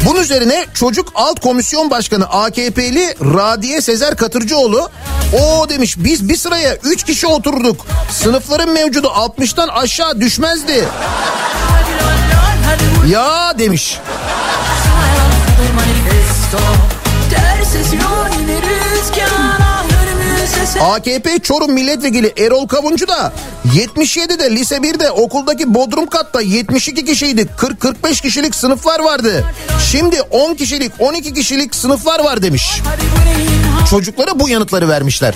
Bunun üzerine Çocuk Alt Komisyon Başkanı AKP'li Radiye Sezer Katırcıoğlu o demiş biz bir sıraya 3 kişi oturduk. Sınıfların mevcudu 60'tan aşağı düşmezdi. Ya demiş. AKP Çorum Milletvekili Erol Kavuncu da 77'de lise 1'de okuldaki bodrum katta 72 kişiydik. 40-45 kişilik sınıflar vardı. Şimdi 10 kişilik 12 kişilik sınıflar var demiş. Çocuklara bu yanıtları vermişler.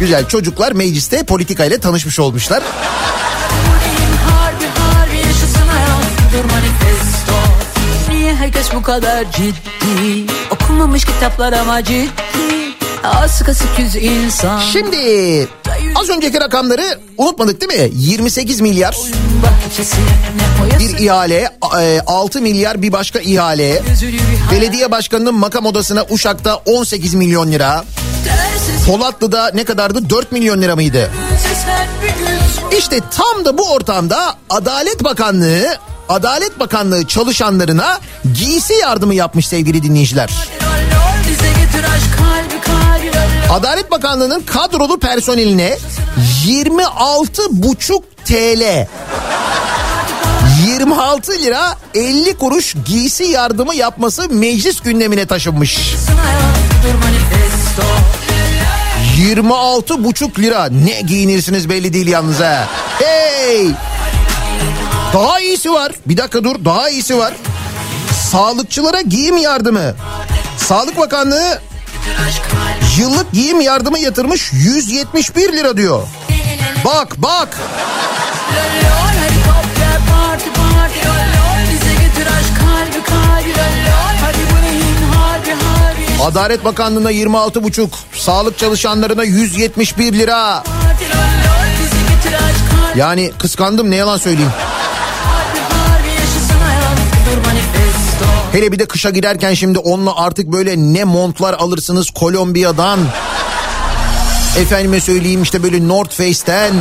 Güzel çocuklar mecliste politikayla tanışmış olmuşlar. Niye herkes bu kadar ciddi Okumamış kitaplar ama ciddi Az yüz insan Şimdi az önceki rakamları unutmadık değil mi? 28 milyar bir ihale, e, 6 milyar bir başka ihale. Belediye başkanının makam odasına Uşak'ta 18 milyon lira. Polatlı'da ne kadardı? 4 milyon lira mıydı? İşte tam da bu ortamda Adalet Bakanlığı Adalet Bakanlığı çalışanlarına giysi yardımı yapmış sevgili dinleyiciler. Adalet Bakanlığı'nın kadrolu personeline 26 buçuk TL 26 lira 50 kuruş giysi yardımı yapması meclis gündemine taşınmış. Dur manifesto 26 buçuk lira ne giyinirsiniz belli değil yalnız ha. Hey! Daha iyisi var. Bir dakika dur daha iyisi var. Sağlıkçılara giyim yardımı. Sağlık Bakanlığı yıllık giyim yardımı yatırmış 171 lira diyor. Bak bak. Adalet Bakanlığı'na 26 buçuk, sağlık çalışanlarına 171 lira. Yani kıskandım ne yalan söyleyeyim. Hele bir de kışa giderken şimdi onunla artık böyle ne montlar alırsınız Kolombiya'dan. Efendime söyleyeyim işte böyle North Face'ten.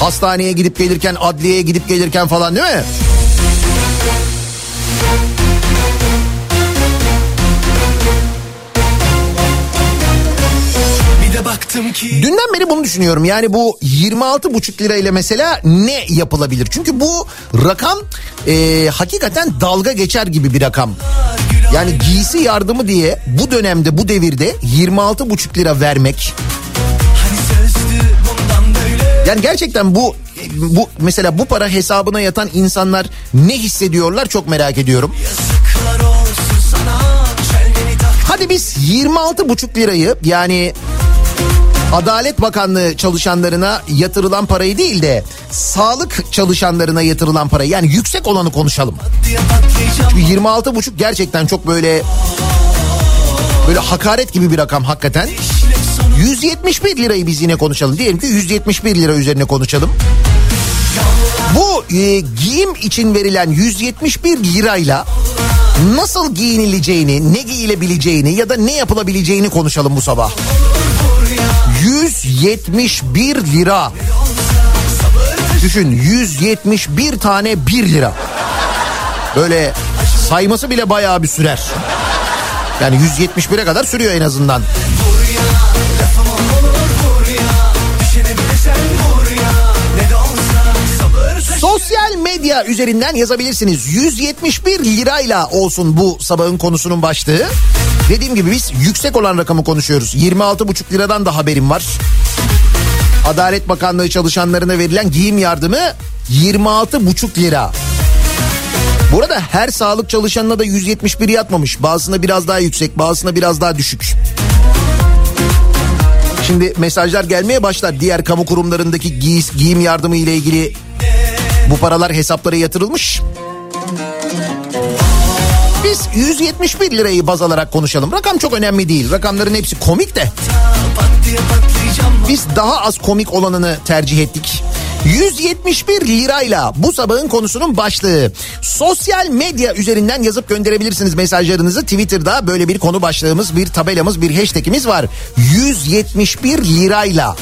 Hastaneye gidip gelirken, adliyeye gidip gelirken falan değil mi? Dünden beri bunu düşünüyorum. Yani bu 26,5 lira ile mesela ne yapılabilir? Çünkü bu rakam e, hakikaten dalga geçer gibi bir rakam. Yani giysi yardımı diye bu dönemde bu devirde 26,5 lira vermek. Yani gerçekten bu bu mesela bu para hesabına yatan insanlar ne hissediyorlar çok merak ediyorum. Hadi biz 26,5 lirayı yani Adalet Bakanlığı çalışanlarına yatırılan parayı değil de sağlık çalışanlarına yatırılan parayı yani yüksek olanı konuşalım. Çünkü 26,5 gerçekten çok böyle böyle hakaret gibi bir rakam hakikaten. 171 lirayı biz yine konuşalım. Diyelim ki 171 lira üzerine konuşalım. Bu e, giyim için verilen 171 lirayla nasıl giyinileceğini, ne giyilebileceğini ya da ne yapılabileceğini konuşalım bu sabah. 171 lira. Düşün 171 tane 1 lira. Böyle sayması bile bayağı bir sürer. Yani 171'e kadar sürüyor en azından. Sosyal medya üzerinden yazabilirsiniz. 171 lirayla olsun bu sabahın konusunun başlığı. Dediğim gibi biz yüksek olan rakamı konuşuyoruz. 26,5 liradan da haberim var. Adalet Bakanlığı çalışanlarına verilen giyim yardımı 26,5 lira. Bu arada her sağlık çalışanına da 171 yatmamış. Bazısına biraz daha yüksek, bazısına biraz daha düşük. Şimdi mesajlar gelmeye başlar. Diğer kamu kurumlarındaki giyiz, giyim yardımı ile ilgili bu paralar hesaplara yatırılmış. Biz 171 lirayı baz alarak konuşalım. Rakam çok önemli değil. Rakamların hepsi komik de. Biz daha az komik olanını tercih ettik. 171 lirayla bu sabahın konusunun başlığı. Sosyal medya üzerinden yazıp gönderebilirsiniz mesajlarınızı. Twitter'da böyle bir konu başlığımız, bir tabelamız, bir hashtagimiz var. 171 lirayla.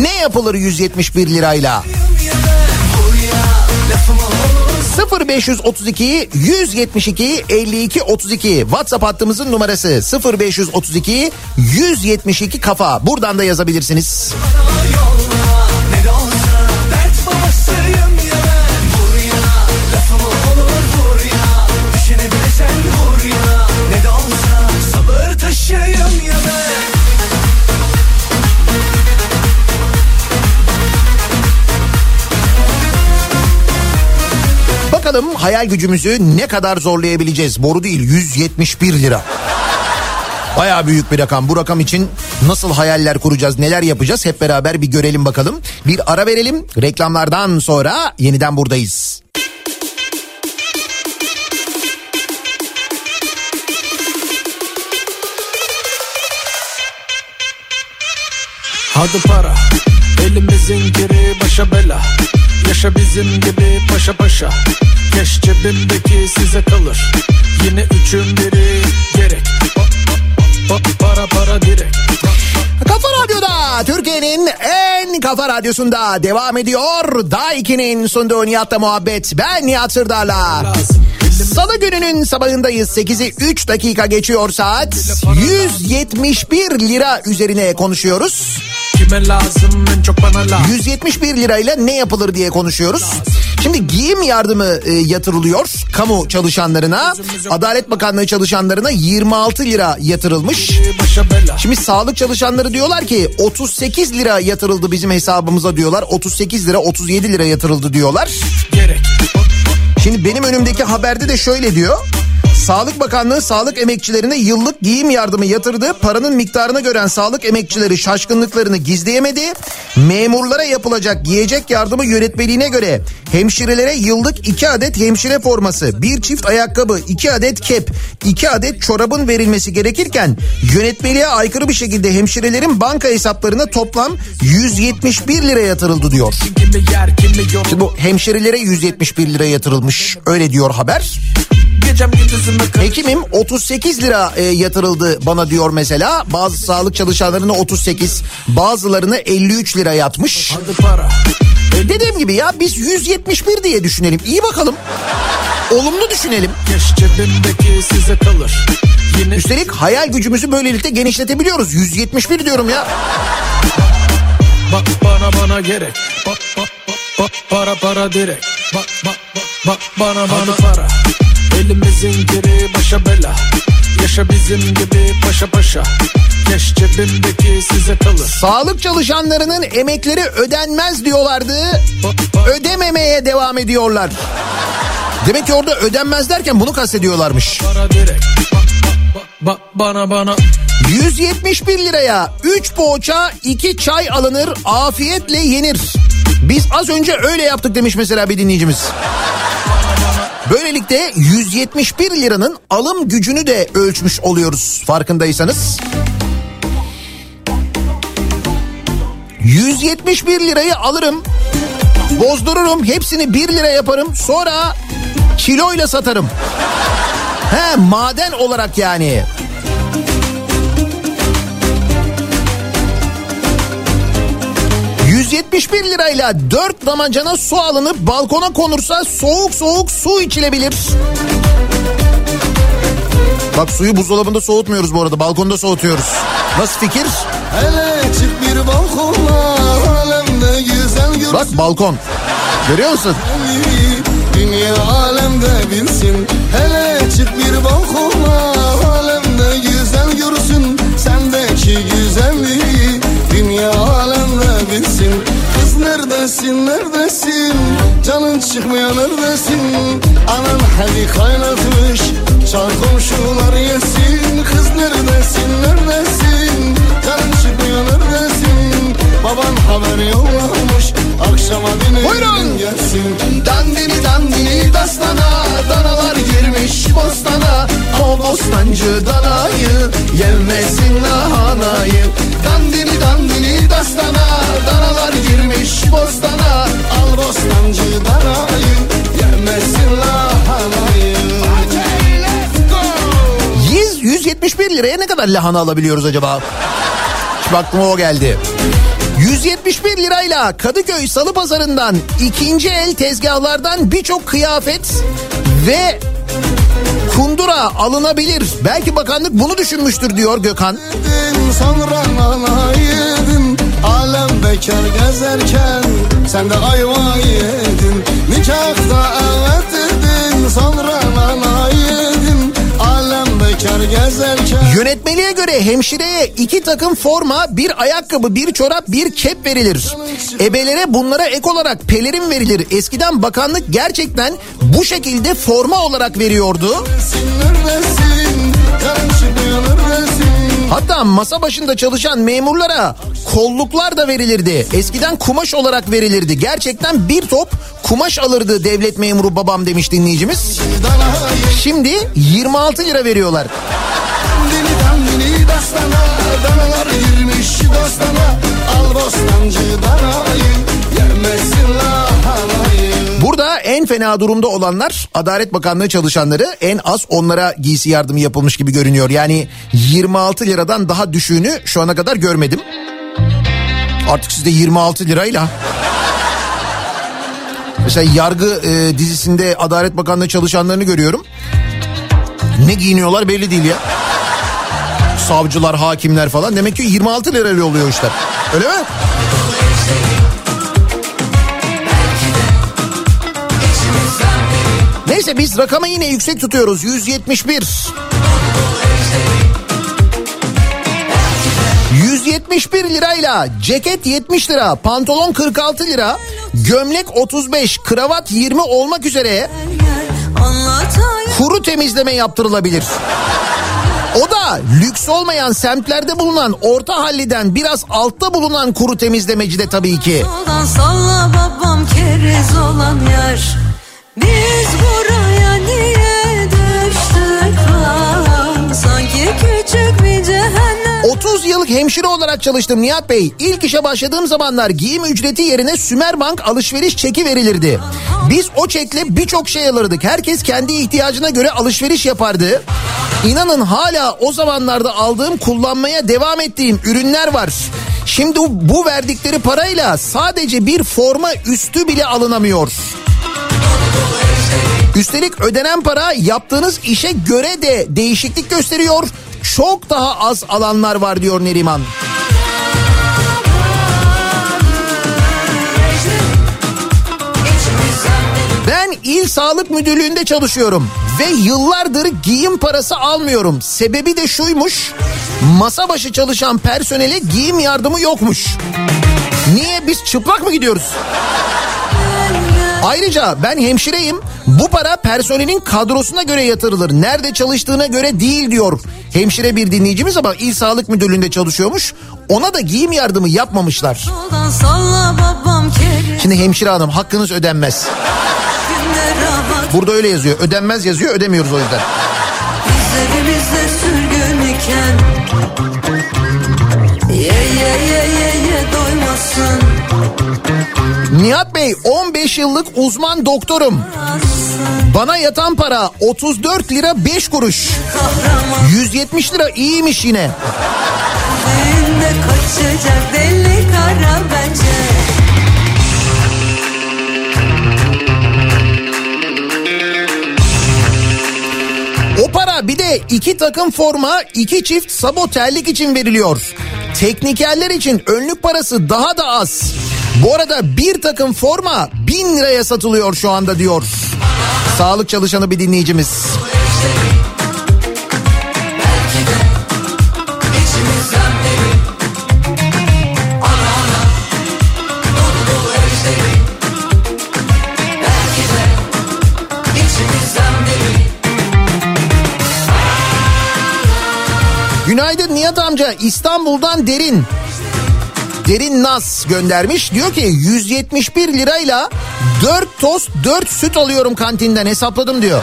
Ne yapılır 171 lirayla? 0532 172 52 32 WhatsApp hattımızın numarası 0532 172 kafa. Buradan da yazabilirsiniz. Ne hayal gücümüzü ne kadar zorlayabileceğiz? Boru değil 171 lira. Baya büyük bir rakam. Bu rakam için nasıl hayaller kuracağız, neler yapacağız hep beraber bir görelim bakalım. Bir ara verelim. Reklamlardan sonra yeniden buradayız. Hadi para Elimizin geri başa bela Yaşa bizim gibi paşa paşa Keş cebimdeki size kalır Yine üçün biri gerek Pa- pa- pa- Para para direkt Kafa Radyo'da Türkiye'nin en kafa radyosunda devam ediyor. Daiki'nin sunduğu Nihat'la muhabbet. Ben Nihat Sırdar'la. Salı gününün sabahındayız. 8'i 3 dakika geçiyor saat. 171 lira üzerine konuşuyoruz. Kime lazım en çok bana lazım 171 lirayla ne yapılır diye konuşuyoruz. Şimdi giyim yardımı e, yatırılıyor kamu çalışanlarına. Adalet Bakanlığı çalışanlarına 26 lira yatırılmış. Bela Şimdi sağlık çalışanları diyorlar ki 38 lira yatırıldı bizim hesabımıza diyorlar. 38 lira 37 lira yatırıldı diyorlar. Şimdi benim önümdeki haberde de şöyle diyor. Sağlık Bakanlığı sağlık emekçilerine yıllık giyim yardımı yatırdı. Paranın miktarını gören sağlık emekçileri şaşkınlıklarını gizleyemedi. Memurlara yapılacak yiyecek yardımı yönetmeliğine göre hemşirelere yıllık 2 adet hemşire forması, bir çift ayakkabı, 2 adet kep, 2 adet çorabın verilmesi gerekirken yönetmeliğe aykırı bir şekilde hemşirelerin banka hesaplarına toplam 171 lira yatırıldı diyor. Şimdi bu hemşirelere 171 lira yatırılmış öyle diyor haber. Gecem karış Hekimim 38 lira e, yatırıldı bana diyor mesela. Bazı sağlık çalışanlarına 38, bazılarına 53 lira yatmış. E, dediğim gibi ya biz 171 diye düşünelim. İyi bakalım. Olumlu düşünelim. Size kalır Yine Üstelik hayal gücümüzü böylelikle genişletebiliyoruz. 171 diyorum ya. Bak bana bana gerek Bak bak bak para para direkt bak bak bak bana bana para Elimizin geri başa bela Yaşa bizim gibi paşa paşa Keş cebimdeki size kalır Sağlık çalışanlarının emekleri ödenmez diyorlardı. Ödememeye devam ediyorlar. Demek ki orada ödenmez derken bunu kastediyorlarmış. para direkt bana bana 171 liraya 3 poğaça 2 çay alınır afiyetle yenir. Biz az önce öyle yaptık demiş mesela bir dinleyicimiz. Böylelikle 171 liranın alım gücünü de ölçmüş oluyoruz farkındaysanız. 171 lirayı alırım. Bozdururum hepsini 1 lira yaparım sonra kiloyla satarım. He maden olarak yani. ...171 lirayla 4 damacana su alınıp balkona konursa soğuk soğuk su içilebilir. Bak suyu buzdolabında soğutmuyoruz bu arada balkonda soğutuyoruz. Nasıl fikir? Hele çık bir balkona alemde güzel gör Bak balkon. Görüyor musun? Dünya alemde bilsin Hele çık bir balkona alemde güzel görsün Sendeki güzelliği dünya neredesin? Kız neredesin, neredesin? Canın çıkmıyor neredesin? Anam hadi kaynatmış, çar komşular yesin. Kız neredesin, neredesin? Canın çıkmıyor neredesin? Baban haber yollamış, Akşama dinleyin gelsin. Dandini dandini dastana Danalar girmiş bostana. O bostancı danayı Yemesin lahanayı. Dandini dandini dastana Danalar girmiş bostana. Al bostancı danayı Yemesin lahanayı. Acele, 171 liraya ne kadar lahana alabiliyoruz acaba? Şimdi aklıma o geldi. 171 lirayla Kadıköy Salı Pazarı'ndan ikinci el tezgahlardan birçok kıyafet ve kundura alınabilir. Belki bakanlık bunu düşünmüştür diyor Gökhan. sonra nana yedin Alem bekar gezerken sen de ayva yedin Nikahta evet dedin sonra nana yedin Bekar gezerken Yönetmeliğe göre hemşireye iki takım forma, bir ayakkabı, bir çorap, bir kep verilir. Ebelere bunlara ek olarak pelerin verilir. Eskiden bakanlık gerçekten bu şekilde forma olarak veriyordu. Neredesin? Hatta masa başında çalışan memurlara kolluklar da verilirdi. Eskiden kumaş olarak verilirdi. Gerçekten bir top kumaş alırdı devlet memuru babam demiş dinleyicimiz. Şimdi 26 lira veriyorlar. Dastana Danalar lahanayı Burada en fena durumda olanlar Adalet Bakanlığı çalışanları en az onlara giysi yardımı yapılmış gibi görünüyor. Yani 26 liradan daha düşüğünü şu ana kadar görmedim. Artık sizde 26 lirayla Mesela yargı e, dizisinde Adalet Bakanlığı çalışanlarını görüyorum. Ne giyiniyorlar belli değil ya. Savcılar, hakimler falan. Demek ki 26 lirayla oluyor işler. Öyle mi? Neyse biz rakamı yine yüksek tutuyoruz. 171. 171 lirayla ceket 70 lira, pantolon 46 lira, gömlek 35, kravat 20 olmak üzere kuru temizleme yaptırılabilir. O da lüks olmayan semtlerde bulunan orta halliden biraz altta bulunan kuru temizlemeci de tabii ki. Soldan salla babam keriz olan yer Biz buraya niye düştük lan Sanki küçük bir cehennem 30 yıllık hemşire olarak çalıştım Nihat Bey. İlk işe başladığım zamanlar giyim ücreti yerine Sümerbank alışveriş çeki verilirdi. Biz o çekle birçok şey alırdık. Herkes kendi ihtiyacına göre alışveriş yapardı. İnanın hala o zamanlarda aldığım kullanmaya devam ettiğim ürünler var. Şimdi bu verdikleri parayla sadece bir forma üstü bile alınamıyor. Üstelik ödenen para yaptığınız işe göre de değişiklik gösteriyor. Çok daha az alanlar var diyor Neriman. Ben İl Sağlık Müdürlüğü'nde çalışıyorum ve yıllardır giyim parası almıyorum. Sebebi de şuymuş. Masa başı çalışan personele giyim yardımı yokmuş. Niye biz çıplak mı gidiyoruz? Ayrıca ben hemşireyim. Bu para personelin kadrosuna göre yatırılır. Nerede çalıştığına göre değil diyor. Hemşire bir dinleyicimiz ama İl Sağlık Müdürlüğü'nde çalışıyormuş. Ona da giyim yardımı yapmamışlar. Şimdi hemşire hanım hakkınız ödenmez. Burada öyle yazıyor. Ödenmez yazıyor ödemiyoruz o yüzden. Üzerimizde sürgün iken Ye ye ye ye ye doymasın Nihat Bey 15 yıllık uzman doktorum. Bana yatan para 34 lira 5 kuruş. 170 lira iyiymiş yine. Kaçacak deli kara bence para bir de iki takım forma, iki çift sabo terlik için veriliyor. Teknikerler için önlük parası daha da az. Bu arada bir takım forma bin liraya satılıyor şu anda diyor. Sağlık çalışanı bir dinleyicimiz. Nihat amca İstanbul'dan derin. Derin Naz göndermiş. Diyor ki 171 lirayla 4 tost 4 süt alıyorum kantinden hesapladım diyor.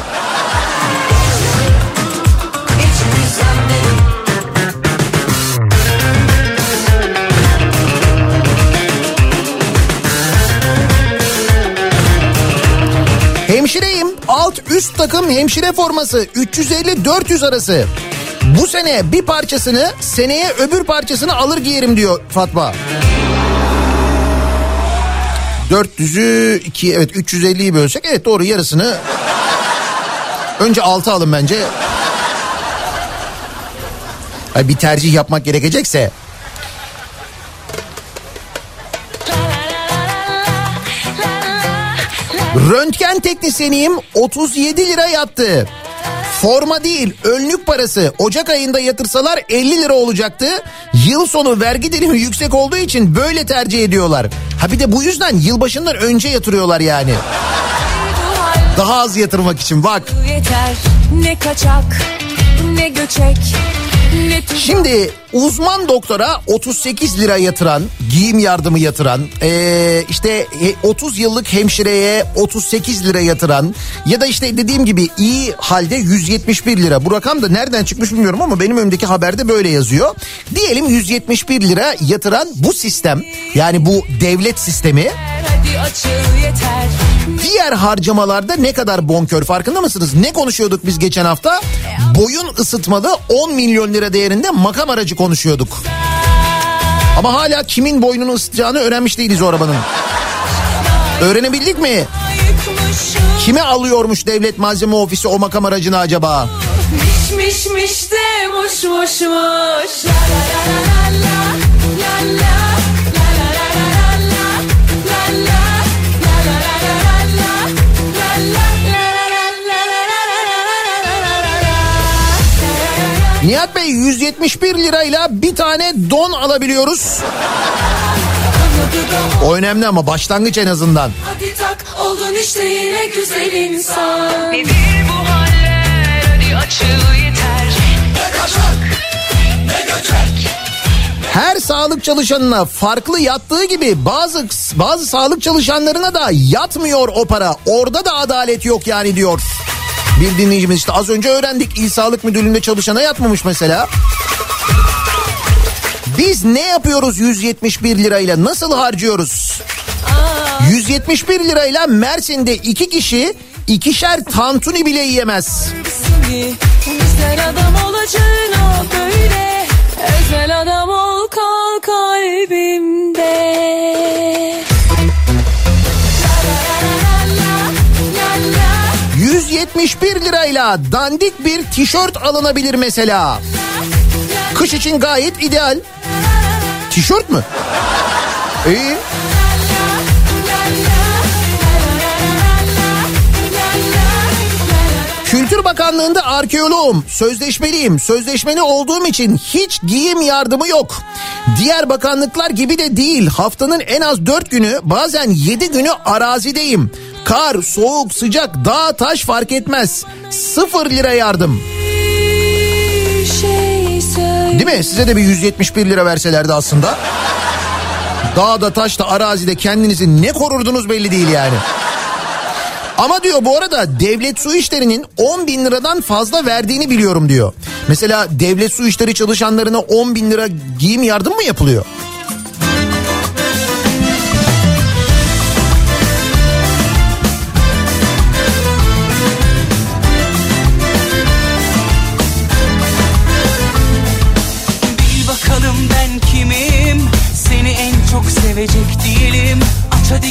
Hemşireyim. Alt üst takım hemşire forması 350-400 arası. Bu sene bir parçasını seneye öbür parçasını alır giyerim diyor Fatma. 400'ü 2 evet 350'yi bölsek evet doğru yarısını önce 6 alın bence. Ay bir tercih yapmak gerekecekse Röntgen teknisyeniyim 37 lira yattı. Forma değil önlük parası Ocak ayında yatırsalar 50 lira olacaktı. Yıl sonu vergi dilimi yüksek olduğu için böyle tercih ediyorlar. Ha bir de bu yüzden yılbaşından önce yatırıyorlar yani. Daha az yatırmak için bak. Yeter ne kaçak ne göçek. Şimdi uzman doktora 38 lira yatıran, giyim yardımı yatıran, ee, işte e, 30 yıllık hemşireye 38 lira yatıran ya da işte dediğim gibi iyi halde 171 lira. Bu rakam da nereden çıkmış bilmiyorum ama benim önümdeki haberde böyle yazıyor. Diyelim 171 lira yatıran bu sistem yani bu devlet sistemi Hadi açıl yeter diğer harcamalarda ne kadar bonkör farkında mısınız? Ne konuşuyorduk biz geçen hafta? Boyun ısıtmalı 10 milyon lira değerinde makam aracı konuşuyorduk. Ama hala kimin boynunu ısıtacağını öğrenmiş değiliz o arabanın. Öğrenebildik mi? Kime alıyormuş devlet malzeme ofisi o makam aracını acaba? miş de La la la la la la la la La Nihat Bey 171 lirayla bir tane don alabiliyoruz. O önemli ama başlangıç en azından. Hadi tak oldun işte yine güzel insan Nedir bu haller hadi açıl yeter Ne kaçak ne göçek Her sağlık çalışanına farklı yattığı gibi bazı bazı sağlık çalışanlarına da yatmıyor o para. Orada da adalet yok yani diyor. Bir dinleyicimiz işte az önce öğrendik İl Sağlık Müdürlüğü'nde çalışana yatmamış mesela. Biz ne yapıyoruz 171 lirayla nasıl harcıyoruz? 171 lirayla Mersin'de iki kişi ikişer tantuni bile yiyemez. seni Güzel adam olacağına böyle Özel adam ol kal kalbimde 171 lirayla dandik bir tişört alınabilir mesela. Kış için gayet ideal. Tişört mü? İyi. Kültür Bakanlığı'nda arkeoloğum, sözleşmeliyim. Sözleşmeli olduğum için hiç giyim yardımı yok. Diğer bakanlıklar gibi de değil. Haftanın en az 4 günü, bazen 7 günü arazideyim. Kar, soğuk, sıcak, dağ, taş fark etmez. Sıfır lira yardım. Değil mi? Size de bir 171 lira verselerdi aslında. Dağda, taşta, arazide kendinizi ne korurdunuz belli değil yani. Ama diyor bu arada devlet su işlerinin 10 bin liradan fazla verdiğini biliyorum diyor. Mesela devlet su işleri çalışanlarına 10 bin lira giyim yardım mı yapılıyor?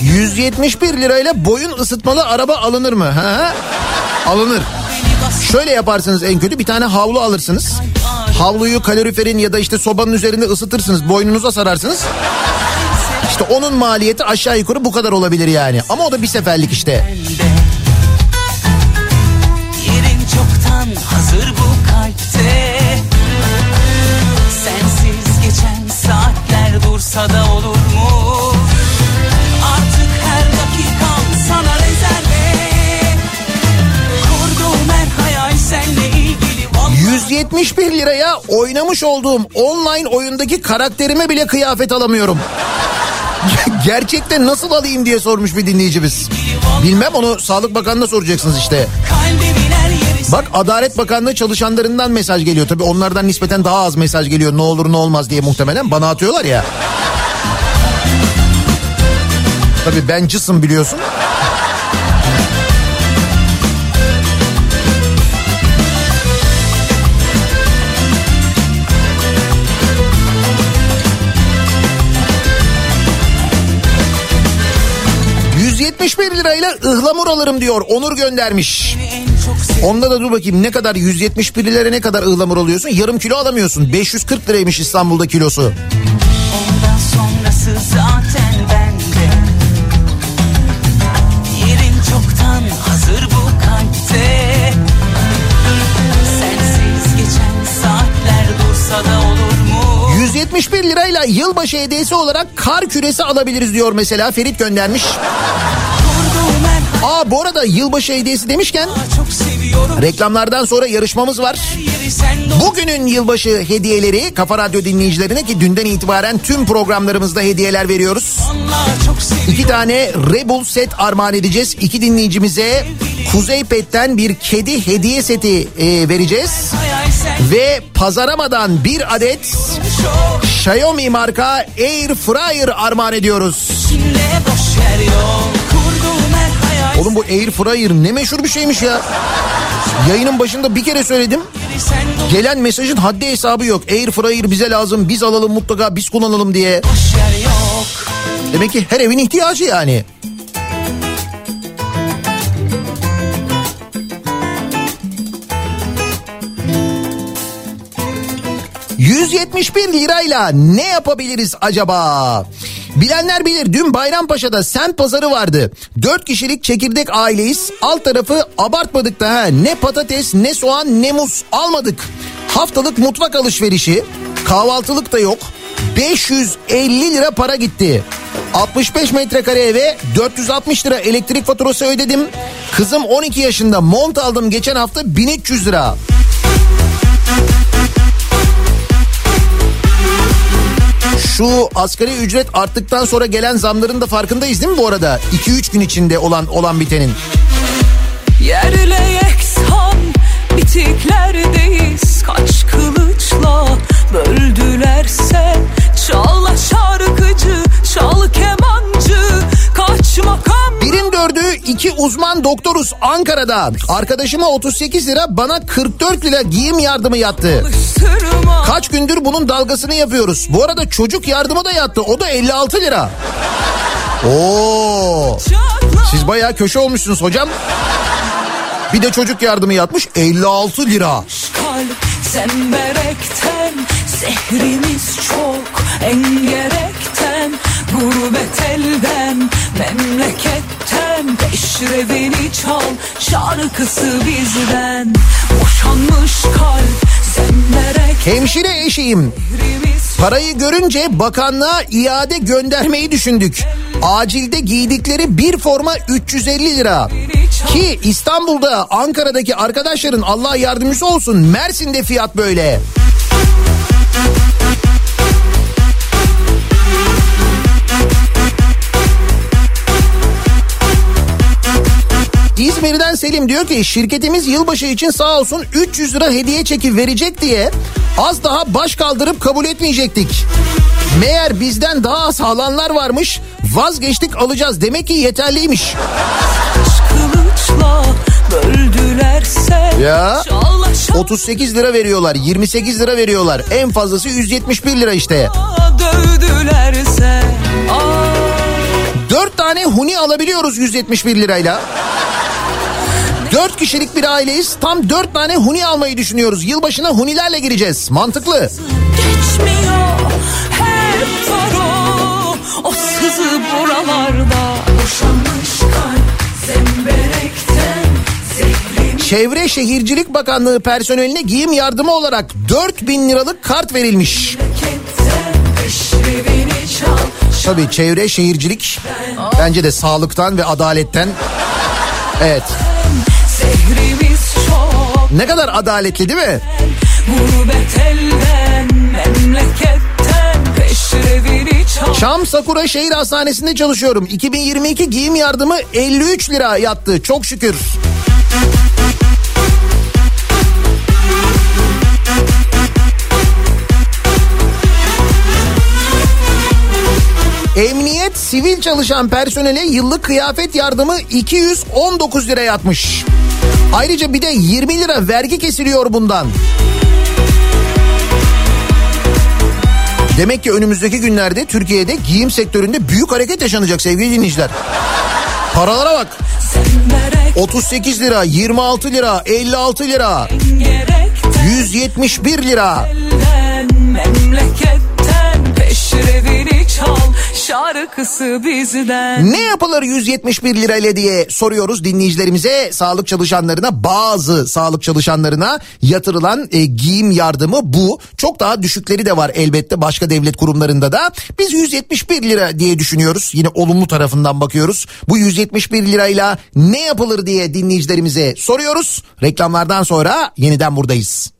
171 lirayla boyun ısıtmalı araba alınır mı? Ha? Alınır. Şöyle yaparsınız en kötü bir tane havlu alırsınız. Havluyu kaloriferin ya da işte sobanın üzerinde ısıtırsınız boynunuza sararsınız. İşte onun maliyeti aşağı yukarı bu kadar olabilir yani. Ama o da bir seferlik işte. Yerin çoktan hazır bu kalpte Sensiz geçen saatler dursa da olur 171 liraya oynamış olduğum online oyundaki karakterime bile kıyafet alamıyorum. [LAUGHS] Gerçekten nasıl alayım diye sormuş bir dinleyicimiz. Bilmem onu Sağlık Bakanı'na soracaksınız işte. Bak Adalet Bakanlığı çalışanlarından mesaj geliyor. Tabii onlardan nispeten daha az mesaj geliyor. Ne olur ne olmaz diye muhtemelen bana atıyorlar ya. Tabii ben cısım biliyorsun. ...171 lirayla ıhlamur alırım diyor. Onur göndermiş. Onda da dur bakayım ne kadar 171 liraya ne kadar ıhlamur alıyorsun? Yarım kilo alamıyorsun. 540 liraymış İstanbul'da kilosu. Ondan sonrası zaten bende 71 lirayla yılbaşı hediyesi olarak kar küresi alabiliriz diyor mesela Ferit göndermiş. Aa bu arada yılbaşı hediyesi demişken reklamlardan sonra yarışmamız var. Bugünün yılbaşı hediyeleri Kafa Radyo dinleyicilerine ki dünden itibaren tüm programlarımızda hediyeler veriyoruz. İki tane Rebel set armağan edeceğiz. İki dinleyicimize Kuzey Pet'ten bir kedi hediye seti e, vereceğiz. Ve pazaramadan bir adet Xiaomi marka Air Fryer armağan ediyoruz. Boş yer yok Oğlum bu Air Fryer ne meşhur bir şeymiş ya. Yayının başında bir kere söyledim. Gelen mesajın haddi hesabı yok. Air Fryer bize lazım biz alalım mutlaka biz kullanalım diye. Demek ki her evin ihtiyacı yani. ...171 lirayla ne yapabiliriz acaba? Bilenler bilir dün Bayrampaşa'da semt pazarı vardı. Dört kişilik çekirdek aileyiz. Alt tarafı abartmadık da ha. Ne patates ne soğan ne muz almadık. Haftalık mutfak alışverişi. Kahvaltılık da yok. 550 lira para gitti. 65 metrekare eve 460 lira elektrik faturası ödedim. Kızım 12 yaşında mont aldım geçen hafta 1300 lira. Şu asgari ücret arttıktan sonra gelen zamların da farkındayız değil mi bu arada? 2-3 gün içinde olan olan bitenin. Yerle yeksan bitiklerdeyiz Kaç kılıçla böldülerse Çal şarkıcı, iki uzman doktoruz Ankara'da. Arkadaşıma 38 lira bana 44 lira giyim yardımı yattı. Kaç gündür bunun dalgasını yapıyoruz. Bu arada çocuk yardımı da yattı. O da 56 lira. Oo. Siz bayağı köşe olmuşsunuz hocam. Bir de çocuk yardımı yatmış 56 lira. kalp Zemberekten Zehrimiz çok engerekten Gurbet elden Memleketten Peşrevini çal Şarkısı bizden Boşanmış kalp Zemberek Hemşire eşiyim. Parayı görünce bakanlığa iade göndermeyi düşündük. Acilde giydikleri bir forma 350 lira. Ki İstanbul'da Ankara'daki arkadaşların Allah yardımcısı olsun Mersin'de fiyat böyle. İzmir'den Selim diyor ki şirketimiz yılbaşı için sağ olsun 300 lira hediye çeki verecek diye az daha baş kaldırıp kabul etmeyecektik. Meğer bizden daha az alanlar varmış vazgeçtik alacağız demek ki yeterliymiş. Ya Çal 38 lira veriyorlar 28 lira veriyorlar en fazlası 171 lira işte. dövdülerse Aa, 4 tane huni alabiliyoruz 171 lirayla. 4 kişilik bir aileyiz. Tam 4 tane huni almayı düşünüyoruz. Yılbaşına hunilerle gireceğiz. Mantıklı. Geçmiyor hep var o O sızı buralarda Boşanmış kalp zemberekten Zehrini Çevre Şehircilik Bakanlığı personeline giyim yardımı olarak 4000 liralık kart verilmiş. Tabii çevre şehircilik bence de sağlıktan ve adaletten. Evet. Zehrimiz çok Ne kadar adaletli değil mi? Gurbet elden memleketten peşrevini çal Çam Sakura Şehir Hastanesi'nde çalışıyorum. 2022 giyim yardımı 53 lira yattı. Çok şükür. Emniyet sivil çalışan personele yıllık kıyafet yardımı 219 lira yatmış. Ayrıca bir de 20 lira vergi kesiliyor bundan. Demek ki önümüzdeki günlerde Türkiye'de giyim sektöründe büyük hareket yaşanacak sevgili dinleyiciler. Paralara bak. 38 lira, 26 lira, 56 lira, 171 lira. memleketten peşrevini çal şarkısı bizden. Ne yapılır 171 lirayla diye soruyoruz dinleyicilerimize. Sağlık çalışanlarına bazı sağlık çalışanlarına yatırılan e, giyim yardımı bu. Çok daha düşükleri de var elbette başka devlet kurumlarında da. Biz 171 lira diye düşünüyoruz. Yine olumlu tarafından bakıyoruz. Bu 171 lirayla ne yapılır diye dinleyicilerimize soruyoruz. Reklamlardan sonra yeniden buradayız.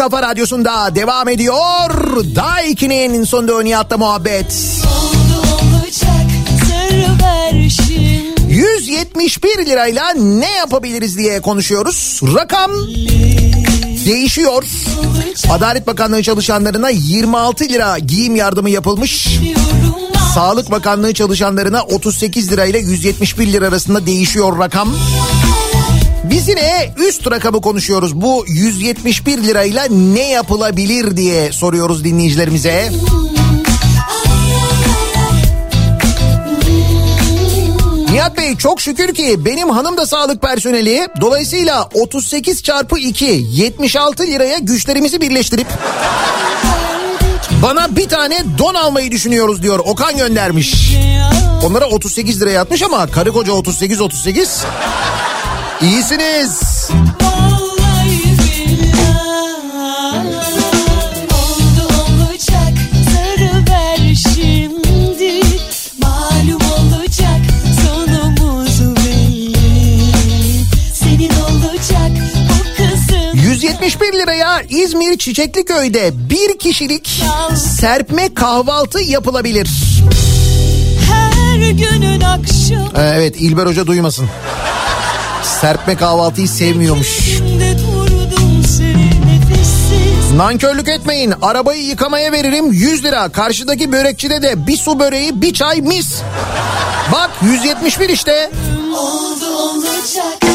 Kafa radyosunda devam ediyor. Daiki'nin sonunda Nihat'la muhabbet. Oldu olacak sır ver şimdi. 171 lirayla ne yapabiliriz diye konuşuyoruz. Rakam değişiyor. Adalet Bakanlığı çalışanlarına 26 lira giyim yardımı yapılmış. Sağlık Bakanlığı çalışanlarına 38 lirayla 171 lira arasında değişiyor rakam. Biz yine üst rakamı konuşuyoruz. Bu 171 lirayla ne yapılabilir diye soruyoruz dinleyicilerimize. Nihat Bey çok şükür ki benim hanım da sağlık personeli. Dolayısıyla 38 çarpı 2 76 liraya güçlerimizi birleştirip bana bir tane don almayı düşünüyoruz diyor. Okan göndermiş. Onlara 38 liraya atmış ama karı koca 38 38. İyisiniz. Vallahi billahi oldu olacak sarı ver şimdi malum olacak sonumuz belli senin olacak bu kızın 171 liraya İzmir Çiçekliköy'de bir kişilik serpme kahvaltı yapılabilir. her günün akşamı Ee, Evet İlber Hoca duymasın. Serpme kahvaltıyı sevmiyormuş. Nankörlük etmeyin. Arabayı yıkamaya veririm 100 lira. Karşıdaki börekçide de bir su böreği bir çay mis. Bak 171 işte. oldu olacak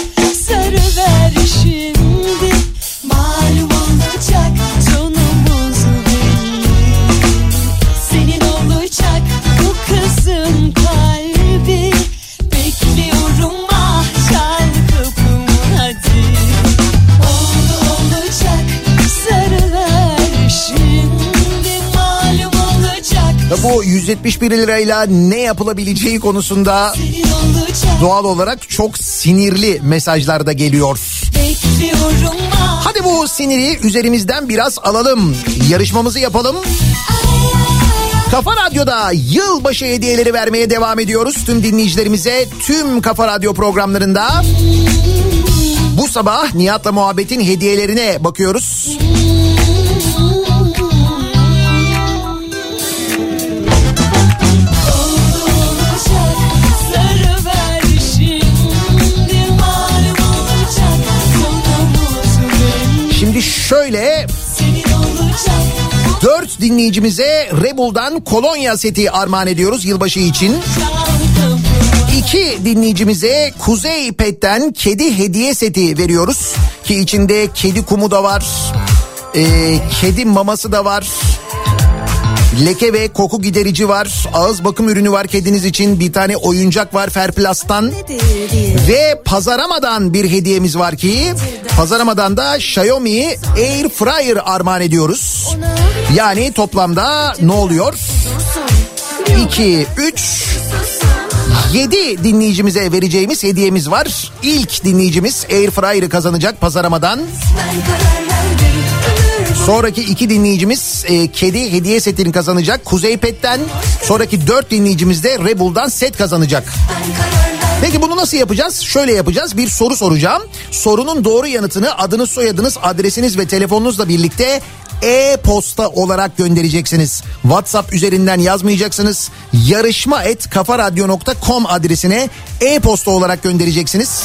Bu 171 lirayla ne yapılabileceği konusunda doğal olarak çok sinirli mesajlar da geliyor. Hadi bu siniri üzerimizden biraz alalım. Yarışmamızı yapalım. Kafa Radyo'da yılbaşı hediyeleri vermeye devam ediyoruz. Tüm dinleyicilerimize tüm Kafa Radyo programlarında. Bu sabah Nihat'la muhabbetin hediyelerine bakıyoruz. Şöyle dört dinleyicimize Rebel'dan kolonya seti armağan ediyoruz yılbaşı için. İki dinleyicimize Kuzey Pet'ten kedi hediye seti veriyoruz. Ki içinde kedi kumu da var. ee, kedi maması da var. Leke ve koku giderici var. Ağız bakım ürünü var kediniz için. Bir tane oyuncak var Ferplas'tan. Ve Pazaramadan bir hediyemiz var ki Pazaramadan da Xiaomi Air Fryer armağan ediyoruz. Yani toplamda ne oluyor? 2, 3, 7 dinleyicimize vereceğimiz hediyemiz var. İlk dinleyicimiz Airfryer'ı kazanacak pazaramadan. Sonraki iki dinleyicimiz e, kedi hediye setini kazanacak Kuzey Pet'ten. Sonraki dört dinleyicimiz de Rebel'dan set kazanacak. Peki bunu nasıl yapacağız? Şöyle yapacağız. Bir soru soracağım. Sorunun doğru yanıtını adınız, soyadınız, adresiniz ve telefonunuzla birlikte e-posta olarak göndereceksiniz. WhatsApp üzerinden yazmayacaksınız. Yarışma et kafaradyo.com adresine e-posta olarak göndereceksiniz.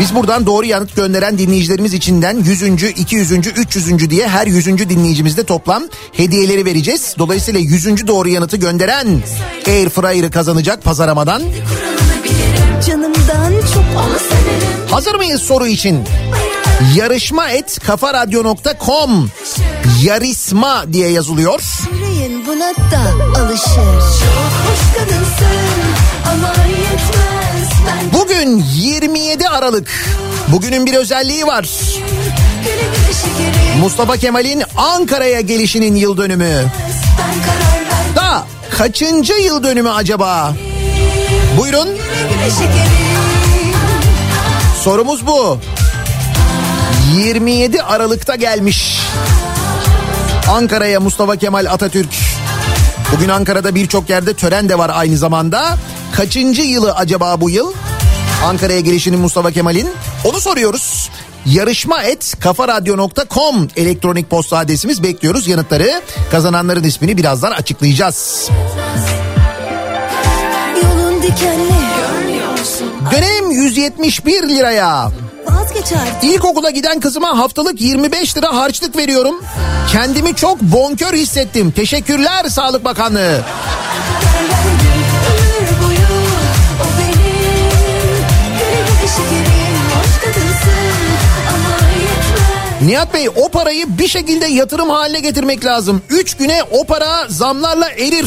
Biz buradan doğru yanıt gönderen dinleyicilerimiz içinden 100. 200. 300. diye her 100. dinleyicimizde toplam hediyeleri vereceğiz. Dolayısıyla 100. doğru yanıtı gönderen Air Fryer'ı kazanacak pazaramadan. Canımdan çok onu severim. Hazır mıyız soru için? Yarışma et kafaradyo.com Yarisma diye yazılıyor. Yüreğin buna da alışır. Çok hoş kadınsın ama yetmez. Ben Bugün 27 Aralık. Bugünün bir özelliği var. Mustafa Kemal'in Ankara'ya gelişinin yıl dönümü. Da kaçıncı yıl dönümü acaba? Buyurun sorumuz bu. 27 Aralık'ta gelmiş. Ankara'ya Mustafa Kemal Atatürk. Bugün Ankara'da birçok yerde tören de var aynı zamanda. Kaçıncı yılı acaba bu yıl? Ankara'ya gelişinin Mustafa Kemal'in. Onu soruyoruz. Yarışma et kafaradyo.com elektronik posta adresimiz bekliyoruz yanıtları. Kazananların ismini birazdan açıklayacağız. Dikenli. Dönem 171 liraya. İlkokula giden kızıma haftalık 25 lira harçlık veriyorum. Kendimi çok bonkör hissettim. Teşekkürler Sağlık Bakanlığı. Şekerim. Nihat Bey o parayı bir şekilde yatırım haline getirmek lazım. 3 güne o para zamlarla erir.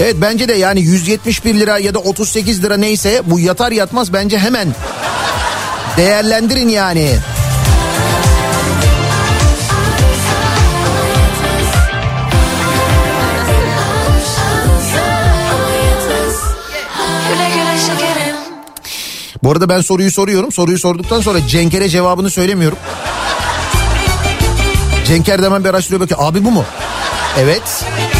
Evet bence de yani 171 lira ya da 38 lira neyse bu yatar yatmaz bence hemen değerlendirin yani. Bu arada ben soruyu soruyorum. Soruyu sorduktan sonra Cenker'e cevabını söylemiyorum. Cenker de hemen bir araştırıyor bakıyor. Abi bu mu? Evet. Aşkın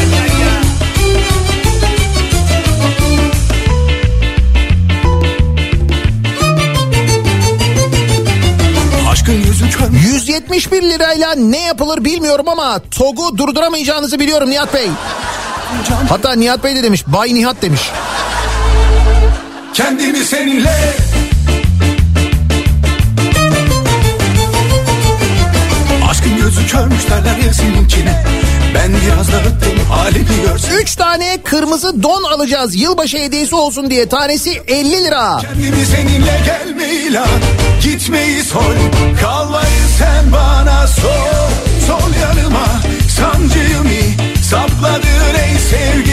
171 lirayla ne yapılır bilmiyorum ama TOG'u durduramayacağınızı biliyorum Nihat Bey. Hatta Nihat Bey de demiş. Bay Nihat demiş. Kendimi seninle Aşkın gözü körmüş derler ya seninkine Ben biraz dağıttım halini görsün. 3 tane kırmızı don alacağız yılbaşı hediyesi olsun diye. Tanesi 50 lira. Kendimi seninle gelme ilan Gitmeyi sol Kalmayı sen bana sol Sol yanıma. Sancımı Sapladın ey sevgili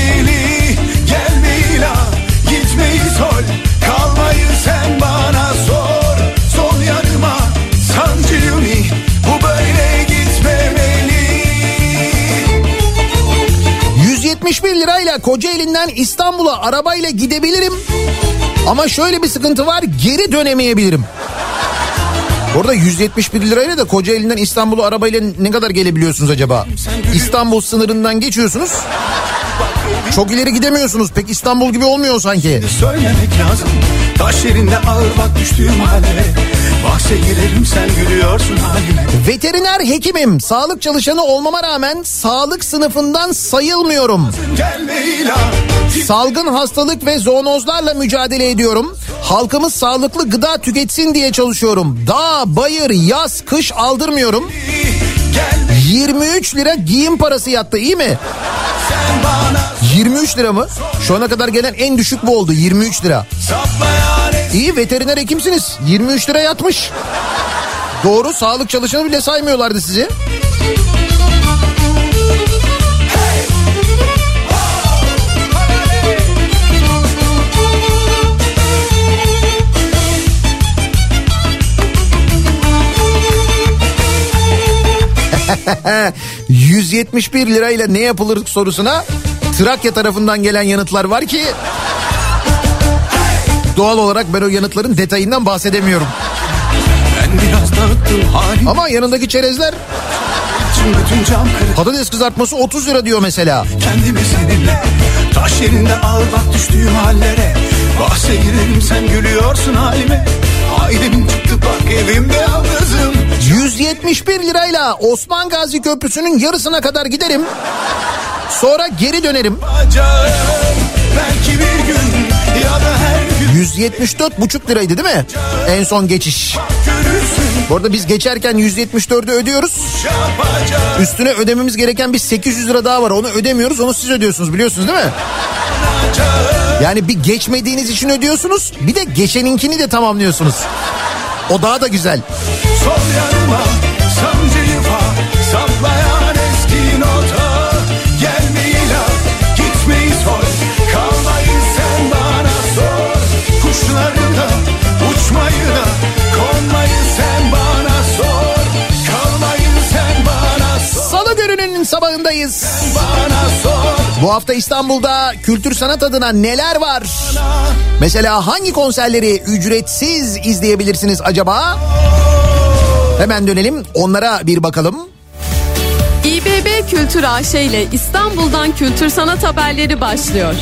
171 lirayla Kocaeli'nden İstanbul'a arabayla gidebilirim. Ama şöyle bir sıkıntı var geri dönemeyebilirim. Orada 171 lirayla da Kocaeli'nden İstanbul'a arabayla ne kadar gelebiliyorsunuz acaba? İstanbul sınırından geçiyorsunuz. Çok ileri gidemiyorsunuz. Pek İstanbul gibi olmuyor sanki. Söylemek lazım Taş yerinde ağır bak düştüğüm hale Bahse girerim sen gülüyorsun halime Veteriner hekimim. Sağlık çalışanı olmama rağmen sağlık sınıfından sayılmıyorum. Salgın hastalık ve zoonozlarla mücadele ediyorum. Halkımız sağlıklı gıda tüketsin diye çalışıyorum. Dağ, bayır, yaz, kış aldırmıyorum. 23 lira giyim parası yattı iyi mi? 23 lira mı? Şu ana kadar gelen en düşük bu oldu 23 lira. İyi veteriner hekimsiniz 23 lira yatmış. Doğru sağlık çalışanı bile saymıyorlardı sizi. [LAUGHS] ...171 lirayla ne yapılır sorusuna Trakya tarafından gelen yanıtlar var ki doğal olarak ben o yanıtların detayından bahsedemiyorum. Ama yanındaki çerezler patates kızartması 30 lira diyor mesela. Kendimi seninle Taş yerinde al bak düştüğüm hallere Bahse girerim sen gülüyorsun halime Ailemin çıktı bak evimde yalnızım 171 lirayla Osman Gazi Köprüsü'nün yarısına kadar giderim. Sonra geri dönerim. Acayip belki bir 174,5 liraydı değil mi? En son geçiş. Bu arada biz geçerken 174'ü ödüyoruz. Üstüne ödememiz gereken bir 800 lira daha var. Onu ödemiyoruz. Onu siz ödüyorsunuz biliyorsunuz değil mi? Yani bir geçmediğiniz için ödüyorsunuz. Bir de geçeninkini de tamamlıyorsunuz. O daha da güzel. Sol Gününün sabahındayız. Bu hafta İstanbul'da kültür sanat adına neler var? Mesela hangi konserleri ücretsiz izleyebilirsiniz acaba? Hemen dönelim onlara bir bakalım. İBB Kültür AŞ ile İstanbul'dan kültür sanat haberleri başlıyor.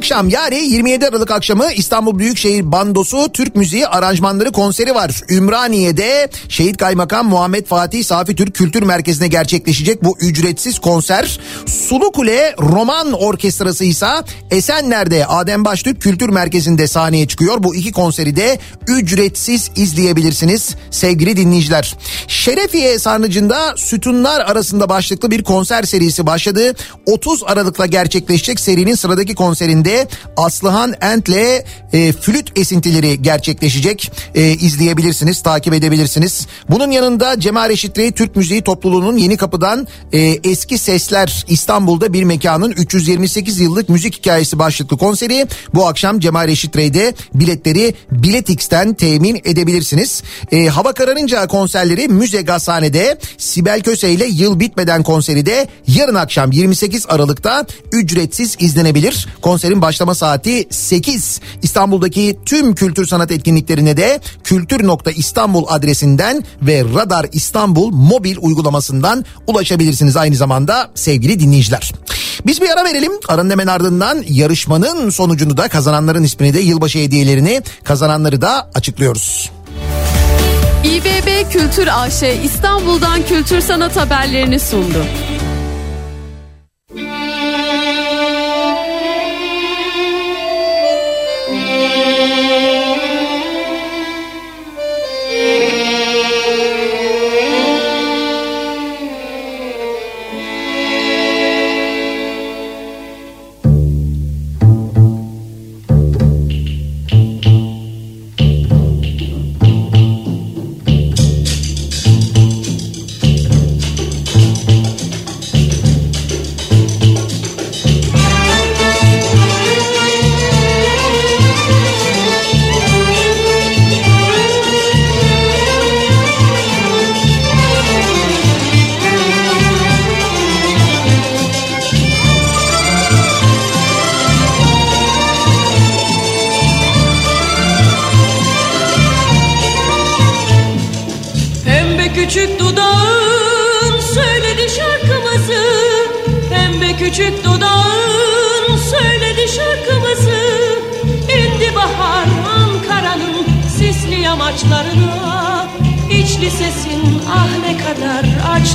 Akşam yani 27 Aralık akşamı İstanbul Büyükşehir Bandosu Türk Müziği Aranjmanları konseri var. Ümraniye'de Şehit Kaymakam Muhammed Fatih Safi Türk Kültür Merkezi'nde gerçekleşecek bu ücretsiz konser. Sulukule Roman Orkestrası ise Esenler'de Adem Baştürk Kültür Merkezi'nde sahneye çıkıyor. Bu iki konseri de ücretsiz izleyebilirsiniz sevgili dinleyiciler. Şerefiye Sarnıcı'nda Sütunlar arasında başlıklı bir konser serisi başladı. 30 Aralık'la gerçekleşecek serinin sıradaki konserinde Aslıhan Ent'le e, flüt esintileri gerçekleşecek. E, izleyebilirsiniz, takip edebilirsiniz. Bunun yanında Cemal Reşit Rey Türk Müziği Topluluğu'nun Yeni Kapı'dan e, Eski Sesler İstanbul'da bir mekanın 328 yıllık müzik hikayesi başlıklı konseri. Bu akşam Cemal Reşit Rey'de biletleri Biletix'ten temin edebilirsiniz. E, hava kararınca konserleri Müze Gazhane'de Sibel Köse ile Yıl Bitmeden konseri de yarın akşam 28 Aralık'ta ücretsiz izlenebilir. Konserin başlama saati 8. İstanbul'daki tüm kültür sanat etkinliklerine de kültür.istanbul adresinden ve Radar İstanbul mobil uygulamasından ulaşabilirsiniz aynı zamanda sevgili dinleyiciler. Biz bir ara verelim. Aranın hemen ardından yarışmanın sonucunu da kazananların ismini de yılbaşı hediyelerini kazananları da açıklıyoruz. İBB Kültür AŞ İstanbul'dan kültür sanat haberlerini sundu.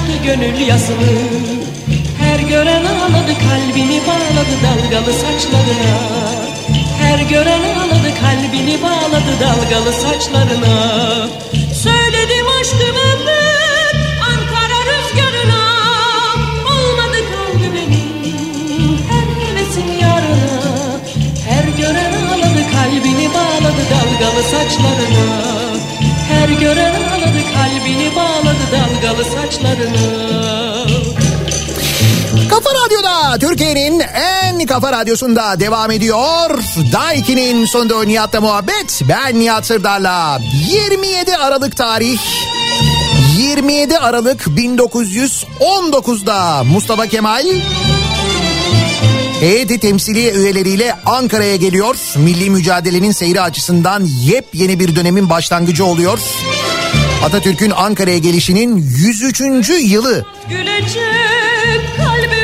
Açtı gönül yasını Her gören ağladı kalbini bağladı dalgalı saçlarına. Her gören ağladı kalbini bağladı dalgalı saçlarına. Söyledim aşkım ömrüm Ankara rüzgarına. Olmadı kaldı benim Her hevesim yarına. Her gören ağladı kalbini bağladı dalgalı saçlarına. Her gören ağladı kalbini bağladı dalgalı saçlarına Kafa Radyo'da Türkiye'nin en kafa radyosunda devam ediyor. Daiki'nin sonunda Nihat'la muhabbet. Ben Nihat Sırdar'la 27 Aralık tarih 27 Aralık 1919'da Mustafa Kemal heyeti temsiliye üyeleriyle Ankara'ya geliyor. Milli mücadelenin seyri açısından yepyeni bir dönemin başlangıcı oluyor. Atatürk'ün Ankara'ya gelişinin 103. yılı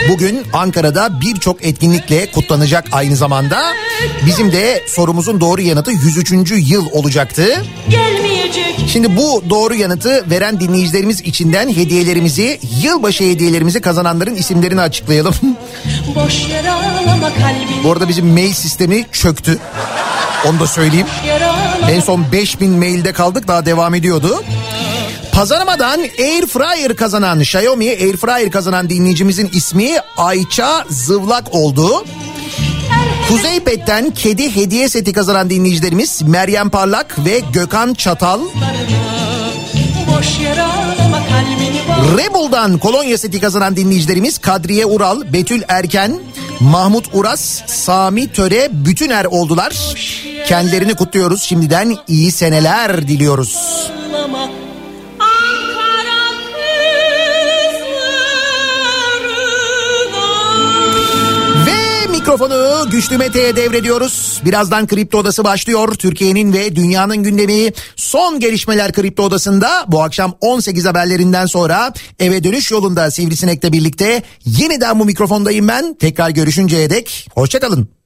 Bugün Ankara'da birçok etkinlikle kutlanacak aynı zamanda. Bizim de sorumuzun doğru yanıtı 103. yıl olacaktı. Şimdi bu doğru yanıtı veren dinleyicilerimiz içinden hediyelerimizi, yılbaşı hediyelerimizi kazananların isimlerini açıklayalım. [LAUGHS] Bu arada bizim mail sistemi çöktü. Onu da söyleyeyim. En son 5000 mailde kaldık daha devam ediyordu. Pazaramadan Air Fryer kazanan Xiaomi Air Fryer kazanan dinleyicimizin ismi Ayça Zıvlak oldu. Kuzey Pet'ten kedi hediye seti kazanan dinleyicilerimiz Meryem Parlak ve Gökhan Çatal. Rebel'dan kolonya seti kazanan dinleyicilerimiz Kadriye Ural, Betül Erken, Mahmut Uras, Sami Töre, Bütüner oldular. Kendilerini kutluyoruz. Şimdiden iyi seneler diliyoruz. Mikrofonu Güçlü Mete'ye devrediyoruz. Birazdan Kripto Odası başlıyor. Türkiye'nin ve dünyanın gündemi son gelişmeler Kripto Odası'nda. Bu akşam 18 haberlerinden sonra eve dönüş yolunda Sivrisinek'le birlikte yeniden bu mikrofondayım ben. Tekrar görüşünceye dek hoşçakalın.